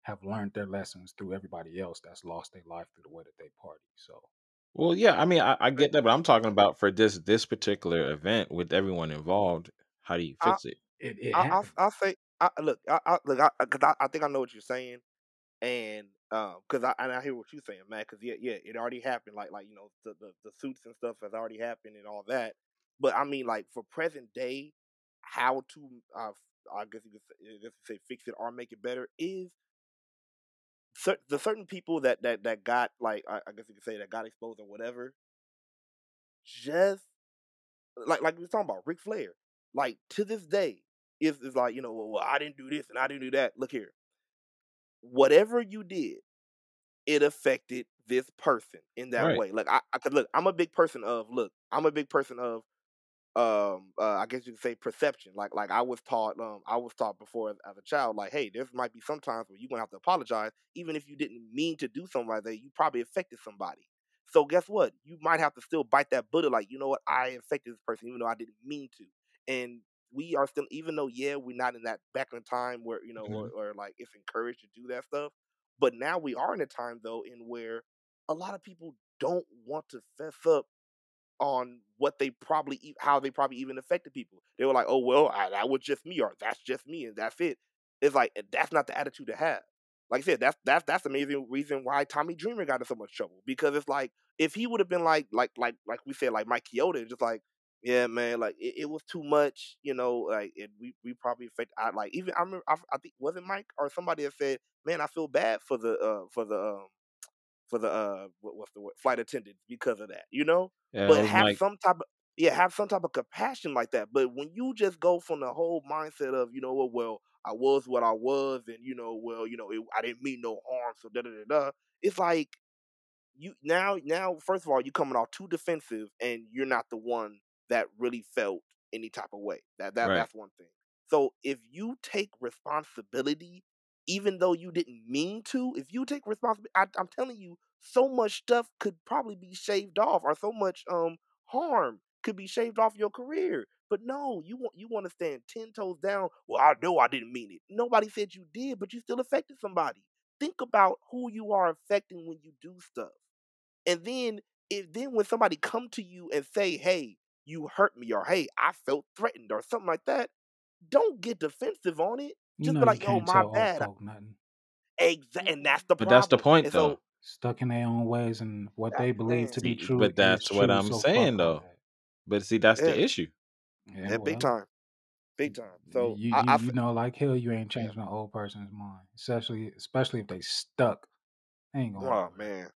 have learned their lessons through everybody else that's lost their life through the way that they party so Well, yeah. I mean, I, I get that, but I'm talking about for this this particular event with everyone involved. How do you I fix it? It it I I'll. I'll say I, look I, I look I, cause I, I think I know what you're saying and um because I and I hear what you're saying man because yeah yeah it already happened like like you know the, the the suits and stuff has already happened and all that but I mean like for present day how to uh I guess you could you say fix it or make it better is cer- the certain people that that that got like I, I guess you could say that got exposed or whatever just like like we were talking about Ric Flair like to this day is is like you know well, well I didn't do this and I didn't do that. Look here whatever you did it affected this person in that Right. way like I, I could look I'm a big person of look I'm a big person of um uh, I guess you could say perception. Like like I was taught um I was taught before as, as a child like hey there might be some times where you're gonna have to apologize even if you didn't mean to do something like that you probably affected somebody. So guess what? You might have to still bite that bullet like you know what I affected this person even though I didn't mean to. And we are still even though yeah we're not in that back in time where you know hmm or, or like it's encouraged to do that stuff. But now we are in a time though in where a lot of people don't want to fess up on what they probably e- how they probably even affected people. They were like, "Oh well, I, that was just me," or "That's just me," and that's it. It's like that's not the attitude to have. Like I said, that's that's that's the amazing reason why Tommy Dreamer got in so much trouble because it's like if he would have been like like like like we said like Mike Chioda, just like yeah man, like it, it was too much, you know, like it, we we probably affect. I like even I remember I, I think was it Mike or somebody that said, "Man, I feel bad for the uh for the um for the uh what, what's the word flight attendants because of that," you know Yeah, but have Mike. some type of yeah, have some type of compassion like that. But when you just go from the whole mindset of, you know what, well, I was what I was, and you know, well, you know, it, I didn't mean no harm, so da da da da. It's like you now now first of all you're coming off too defensive, and you're not the one that really felt any type of way. That that Right. that's one thing. So if you take responsibility, even though you didn't mean to, if you take responsibility, I, I'm telling you, so much stuff could probably be shaved off, or so much um harm could be shaved off your career. But no, you want you want to stand ten toes down. Well, I know I didn't mean it. Nobody said you did, but you still affected somebody. Think about who you are affecting when you do stuff. And then if then when somebody come to you and say, "Hey, you hurt me," or "Hey, I felt threatened," or something like that, don't get defensive on it. You Just know be like, "Yo, can't my tell old bad." folk nothing. Exa- and that's the But that's the problem. point, And though. so Stuck in their own ways and what they believe to be true but is that's what. I'm So saying, though. that. But see, that's yeah, the issue. Yeah, yeah, big well, time, big time. So you I, you I you know, like hell, you ain't yeah. changing an old person's mind, especially especially if they stuck. They ain't going Oh nowhere. man.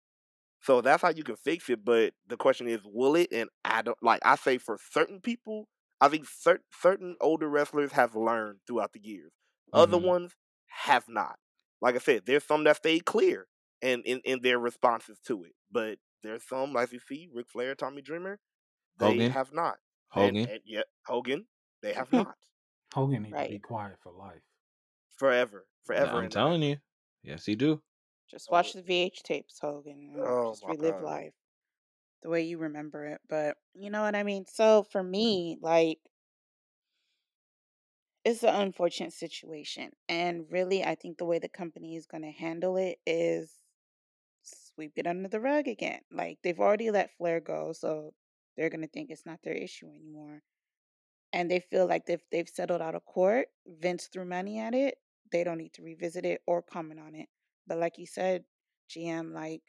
So that's how you can fix it. But the question is, will it? And I don't like. I say for certain people, I think certain certain older wrestlers have learned throughout the years. Other hmm ones have not. Like I said, there's some that stayed clear and in, in their responses to it. But there's some, like you see, Ric Flair, Tommy Dreamer, they Hogan, have not. Hogan. and yet Hogan, they have *laughs* not. Hogan need to be quiet for life. Forever, forever I'm telling ever. you. Yes, he do. Just watch So, the VH tapes, Hogan, oh just relive God. life the way you remember it. But you know what I mean? So for me, like, it's an unfortunate situation. And really, I think the way the company is going to handle it is sweep it under the rug again. Like, they've already let Flair go, so they're going to think it's not their issue anymore. And they feel like if they've settled out of court, Vince threw money at it, they don't need to revisit it or comment on it. But like you said, GM, like,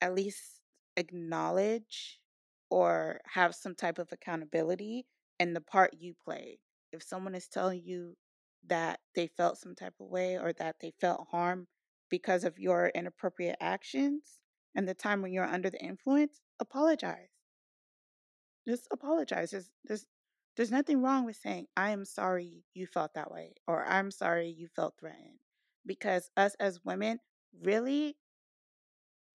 at least acknowledge or have some type of accountability in the part you played. If someone is telling you that they felt some type of way or that they felt harm because of your inappropriate actions and the time when you're under the influence, apologize. Just apologize. There's there's there's nothing wrong with saying I am sorry you felt that way or I'm sorry you felt threatened because us as women really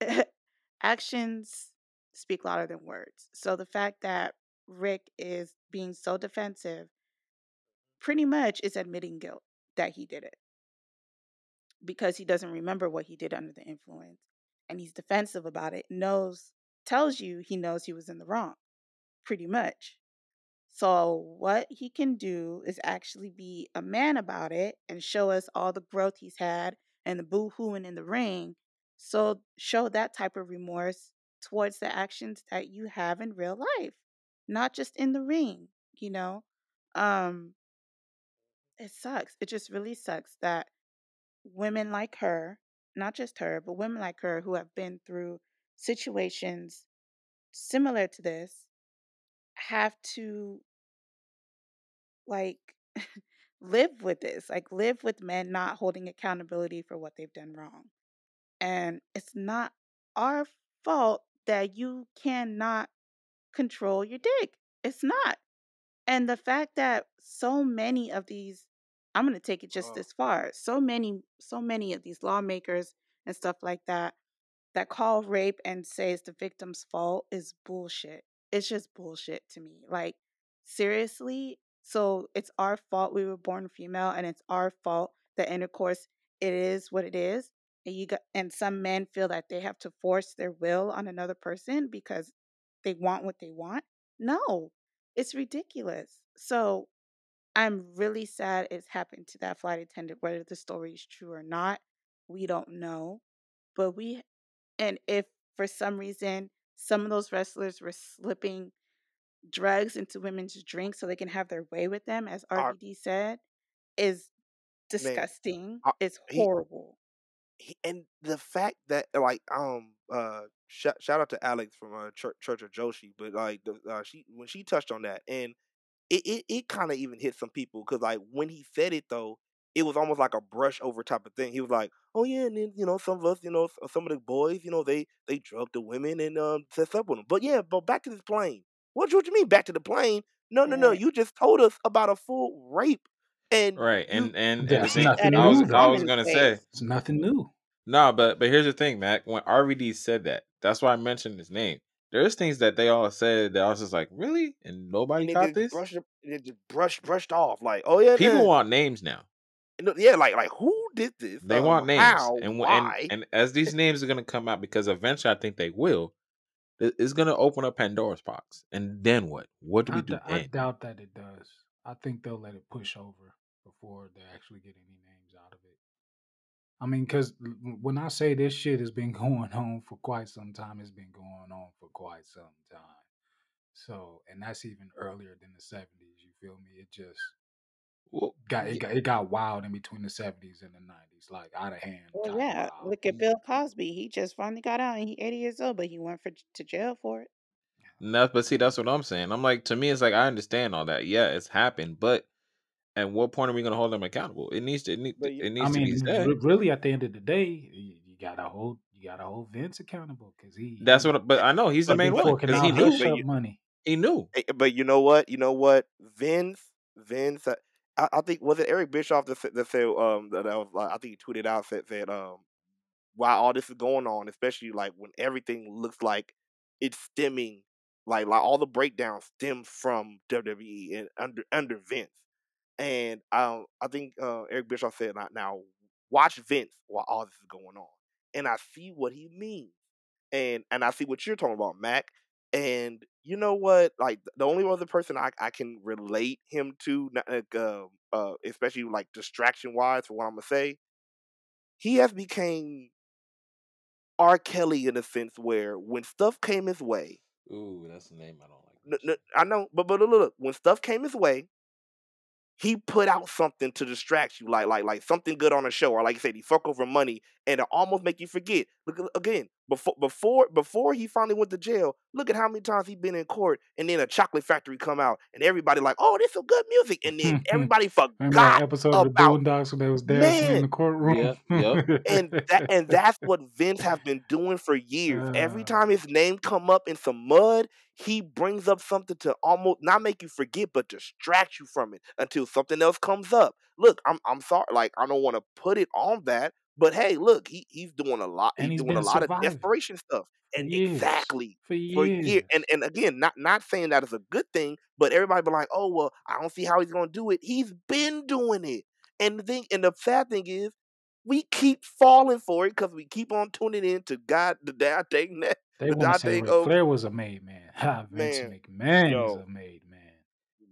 *laughs* actions speak louder than words. So the fact that Ric is being so defensive pretty much is admitting guilt that he did it because he doesn't remember what he did under the influence and he's defensive about it, knows, tells you he knows he was in the wrong, pretty much. So, what he can do is actually be a man about it and show us all the growth he's had and the boo hooing in the ring. So, show that type of remorse towards the actions that you have in real life, not just in the ring, you know? Um, it sucks. It just really sucks that women like her, not just her, but women like her who have been through situations similar to this have to like *laughs* live with this, like live with men not holding accountability for what they've done wrong. And it's not our fault that you cannot control your dick. It's not. And the fact that so many of these, I'm going to take it just Oh, this far. So many, so many of these lawmakers and stuff like that that call rape and say it's the victim's fault is bullshit. It's just bullshit to me. Like, seriously? So it's our fault we were born female and it's our fault that intercourse it is what it is. And you got and some men feel that they have to force their will on another person because they want what they want. No, it's ridiculous. So I'm really sad it's happened to that flight attendant, whether the story is true or not. We don't know. But we and if for some reason some of those wrestlers were slipping drugs into women's drinks so they can have their way with them, as RVD said, is man, disgusting. I, It's he, horrible. he and the fact that like um uh shout shout out to Alex from uh, Church, Church of Joshi, but like the uh, she when she touched on that and it it, it kind of even hit some people because like when he said it though it was almost like a brush over type of thing he was like oh yeah and then you know some of us you know some of the boys you know they they drugged the women and um set up with them but yeah but back to this plane what, what you mean back to the plane no no no you just told us about a full rape and Right. you And and and the That's thing nothing I was I was gonna say. It's nothing new. no, but but here's the thing, Mac. When RVD said that, that's why I mentioned his name. There's things that they all said that I was just like, really, and nobody and they caught this. brushed it, just brushed brushed off like oh yeah People nah. want names now. No, yeah like like who did this They um want names, how and wh- and why and as these names are gonna come out, because eventually I think they will. It's gonna open up Pandora's box, and then what? What do I, we do d- I then? doubt that it does. I think they'll let it push over before they actually get any names out of it. I mean, because when I say this shit has been *laughs* going on for quite some time, it's been going on for quite some time. So, and that's even earlier than the seventies. You feel me? It just Well, got it got it got wild in between the seventies and the nineties, like out of hand Well, yeah. wild. Look at He, Bill Cosby. He just finally got out and he 80 years old, but he went for to jail for it. no, but see, that's what I'm saying. I'm like, to me, it's like I understand all that. Yeah, it's happened, but at what point are we gonna hold them accountable? It needs to. It, need, but you, it I needs to be mean, said. really, at the end of the day, you, you gotta hold you gotta hold Vince accountable because he That's he what. But I know he's the main one because he knew. but you money. He knew. Eh, But you know what? You know what? Vince, Vince. I, I think was it Eric Bischoff that said, that said um that, was like I think he tweeted out said said um while all this is going on, especially like when everything looks like it's stemming, like like all the breakdowns stem from WWE and under under Vince. And um, I think uh, Eric Bischoff said now watch Vince while all this is going on, and I see what he means, and and I see what you're talking about, Mac. And you know what? Like the only other person I, I can relate him to, like, uh, uh, especially like distraction wise, for what I'm gonna say, he has became R. Kelly in a sense where when stuff came his way, Ooh, that's a name I don't like. n- n- I know, but but look, look, when stuff came his way, he put out something to distract you, like like like something good on a show, or like you said, he fuck over money, and it almost make you forget. Look again before before before he finally went to jail. Look at how many times he been in court, and then a chocolate factory come out, and everybody like, oh, this some good music, and then *laughs* everybody Remember that forgot episode of the about Boondocks when they was dancing in the courtroom? Yep, yep. *laughs* And that and that's what Vince has been doing for years. Every Uh, time his name come up in some mud, he brings up something to almost not make you forget, but distract you from it until something else comes up. Look, I'm I'm sorry, like I don't want to put it on that, but hey, look, he he's doing a lot. and He's he's doing a been lot of surviving desperation stuff, and years. exactly For for year years. and and again, not not saying that is a good thing, but everybody be like, oh well, I don't see how he's gonna do it. He's been doing it, and the thing and the sad thing is, we keep falling for it because we keep on tuning in to God, the damn thing that They the want to say thing Ric of Flair was a made man. *laughs* Ha, Vince man, McMahon is yo, a made man.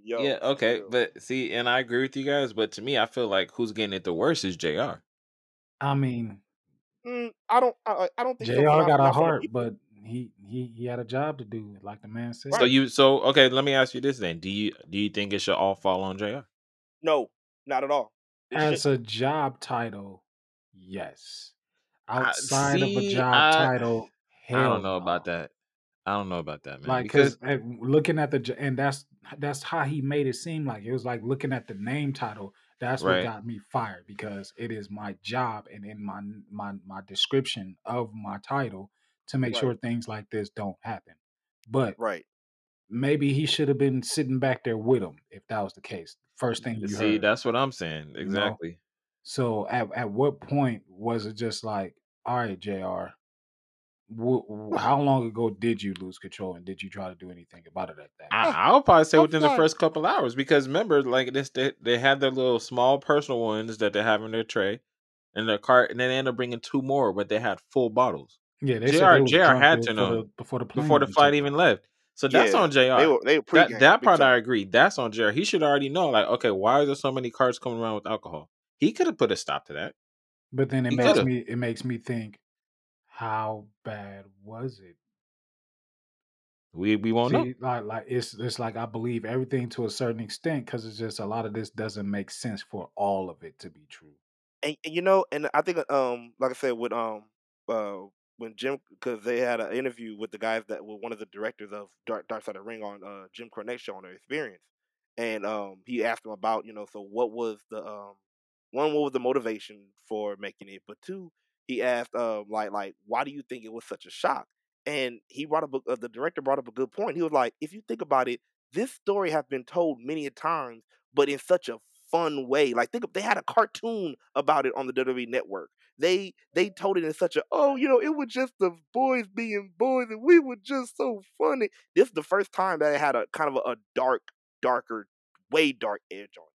yo, Yeah, okay, real. but see, and I agree with you guys, but to me, I feel like who's getting it the worst is Jr. I mean, Mm, I don't, I, I I don't think. JR got a not from the heart, but he he he had a job to do, like the man said. So you so okay, let me ask you this then. Do you do you think it should all fall on JR? No, not at all. It As should- a job title, yes. I- Outside of a job I- title, hell I don't know about that. I don't know about that, man. Like, because looking at the and that's that's how he made it seem like it was like looking at the name title. That's what got me fired because it is my job and in my my my description of my title to make Right. sure things like this don't happen. But right. maybe he should have been sitting back there with him if that was the case. First thing you see, heard. that's what I'm saying. Exactly. So at at what point was it just like, all right, Jr. wh- wh- how long ago did you lose control and did you try to do anything about it at that? I, I'll probably say I'm within the first couple hours because remember, like this, they, they had their little small personal ones that they have in their tray, and their cart, and then they end up bringing two more, but they had full bottles yeah, they JR said they JR had to know the, before the plane before the even flight even left. So that's Yeah, on Jr. They were they were that that part I agree. That's on Jr. He should already know, like, okay, why are there so many carts coming around with alcohol? He could have put a stop to that. But then it He makes coulda. me it makes me think, how bad was it? We we won't know. See, like like it's it's like I believe everything to a certain extent because it's just a lot of this doesn't make sense for all of it to be true. and, and you know, and I think um, like I said, with um, uh, when Jim, because they had an interview with the guys that were one of the directors of Dark, Dark Side of the Ring on uh, Jim Cornette show on their experience, and um, he asked them about, you know, so what was the um, one, what was the motivation for making it, but two, he asked um, like like why do you think it was such a shock? And he brought up uh, the director brought up a good point. He was like, if you think about it, this story has been told many a times, but in such a fun way. Like think of, they had a cartoon about it on the WWE network. They they told it in such a oh you know it was just the boys being boys and we were just so funny. This is the first time that it had a kind of a, a dark darker way dark edge on it.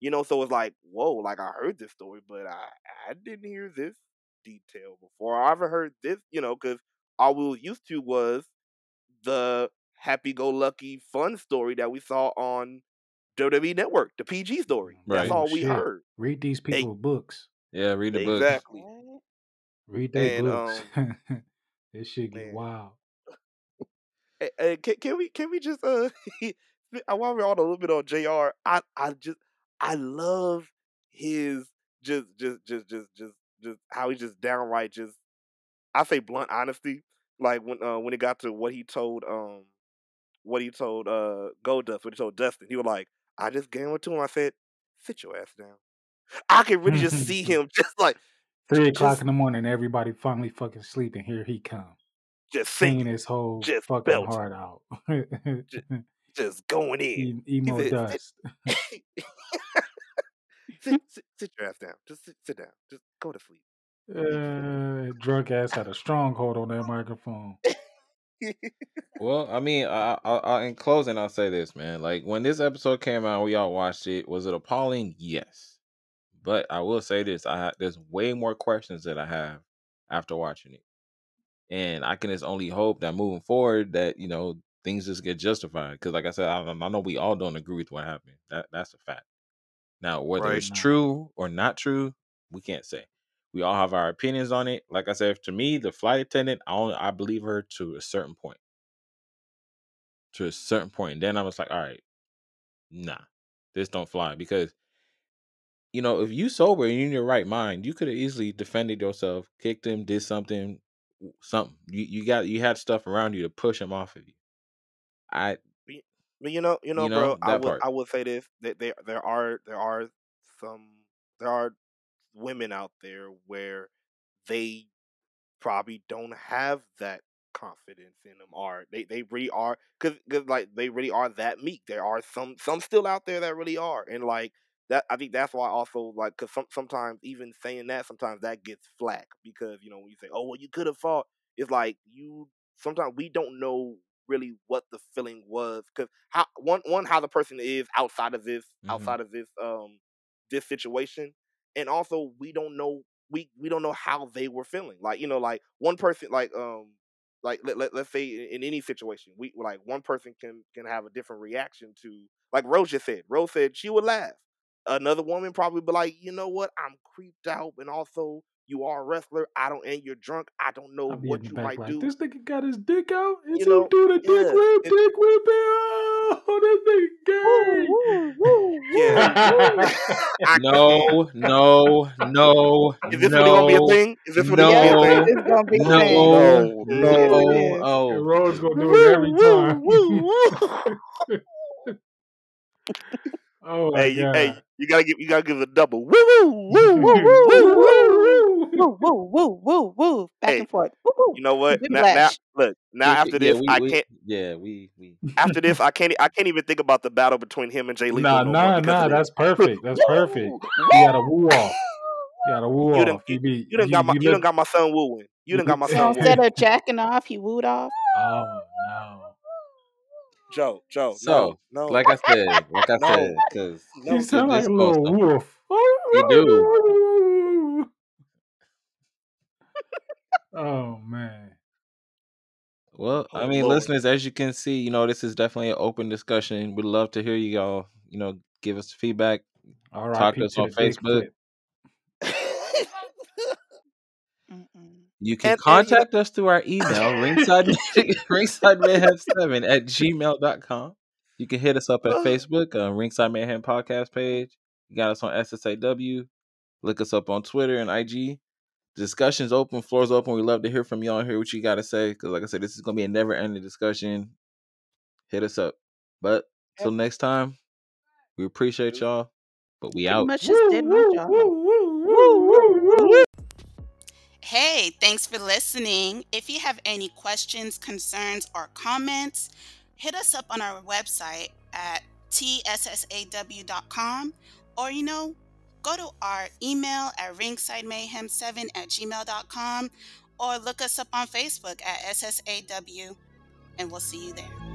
You know, so it's like whoa, like I heard this story, but I I didn't hear this detail before. I ever heard this, you know, because all we were used to was the happy-go-lucky fun story that we saw on WWE Network, the PG story. That's all we Shit. heard. Read these Hey. people's books. Yeah, read the books. Exactly. Read their And, books. *laughs* this shit get man. wild. Hey, hey, can, can we can we just uh *laughs* I while we're on a little bit on Jr. I I just I love his just just just just just just how he just downright just I say blunt honesty. Like when uh when it got to what he told um what he told uh Goldust, what he told Dustin, he was like, I just gave it to him. I said, sit your ass down. I can really just see *laughs* him *laughs* just like Three o'clock just in the morning, everybody finally fucking sleeping. Here he comes, just singing his whole just fucking belting, heart out. *laughs* just going in. E- Emo said, dust. sit, sit, sit your ass down. Just sit, sit down. Just go to sleep. Uh, drunk ass had a stronghold on that microphone. *laughs* Well, I mean, I, I, I, in closing, I'll say this, man. Like when this episode came out, we all watched it. Was it appalling? Yes, but I will say this: I ha- there's way more questions that I have after watching it, and I can just only hope that moving forward, that you know things just get justified. Because, like I said, I, I know we all don't agree with what happened. That that's a fact. Now, whether Right. it's true or not true, we can't say. We all have our opinions on it. Like I said, to me, the flight attendant, I only I believe her to a certain point. To a certain point. And then I was like, all right, nah, this don't fly. Because, you know, if you sober and you're in your right mind, you could have easily defended yourself, kicked him, did something, something. You you got you had stuff around you to push him off of you. I But you know, you know, You know, bro, I would part. I would say this that there there are there are some there are women out there where they probably don't have that confidence in them are they, they really are cuz because like they really are that meek there are some some still out there that really are and like that i think that's why also like because some, sometimes even saying that sometimes that gets flack because you know when you say oh well you could have fought it's like you sometimes we don't know really what the feeling was because how one one how the person is outside of this Mhm. outside of this um this situation and also we don't know we we don't know how they were feeling like you know like one person like um like let, let, let's say in, in any situation we like one person can can have a different reaction to like rose just said rose said she would laugh another woman probably be like you know what i'm creeped out and also You are a wrestler. I don't, and you're drunk. I don't know I'll what you might like, do. this nigga got his dick out and You some know, dude a dick yeah, whip, it- dick whip. *laughs* Oh, this nigga gay. Woo, woo, Yeah. woo. *laughs* I No, no, no, Is this really gonna be a no, thing? Is this really no, gonna be a thing? it's gonna be a no, thing. No, no. no. is. Oh, And Rose gonna do it every time. *laughs* oh my Hey, you, god. hey, you gotta give, you gotta give it a double. Woo, woo, woo, woo, woo, woo, woo. Woo, woo, woo, woo, woo. Back Hey, and forth. Woo, woo. You know what? Now, now, look. Now we, after yeah, this, we, I can't. yeah, we, we. *laughs* After this, I can't. I can't even think about the battle between him and Jay Lethal Nah, no nah, nah. That's perfect. That's perfect. Woo, You gotta woo off. You gotta woo You done, off. you, You be you done got my, you you done got my son wooing. You You done *laughs* got my son instead of jacking off, he wooed off. Oh no. Joe, Joe, So, no, no, like I said, like I no, said, because no, He the sound like a little wolf. *laughs* he do. Oh man. Well, I Oh mean, Lord. listeners, as you can see, you know, this is definitely an open discussion. We'd love to hear you y'all, you know, give us feedback, talk to us to on Facebook. You can and and you contact us through our email, ringside *laughs* *laughs* ringside mayhem 7 at gmail.com. You can hit us up at Facebook, uh, Ringside Mayhem Podcast page. You got us on SSAW. Look us up on Twitter and IG. Discussion's open, floor's open. We love to hear from y'all hear what you got to say. Because, like I said, this is going to be a never ending discussion. Hit us up. But till next time, we appreciate y'all. But we Pretty out. much just did my job. Hey, thanks for listening. If you have any questions, concerns, or comments, hit us up on our website at tssaw.com or, you know, go to our email at ringsidemayhem7 at gmail.com or look us up on Facebook at SSAW, and we'll see you there.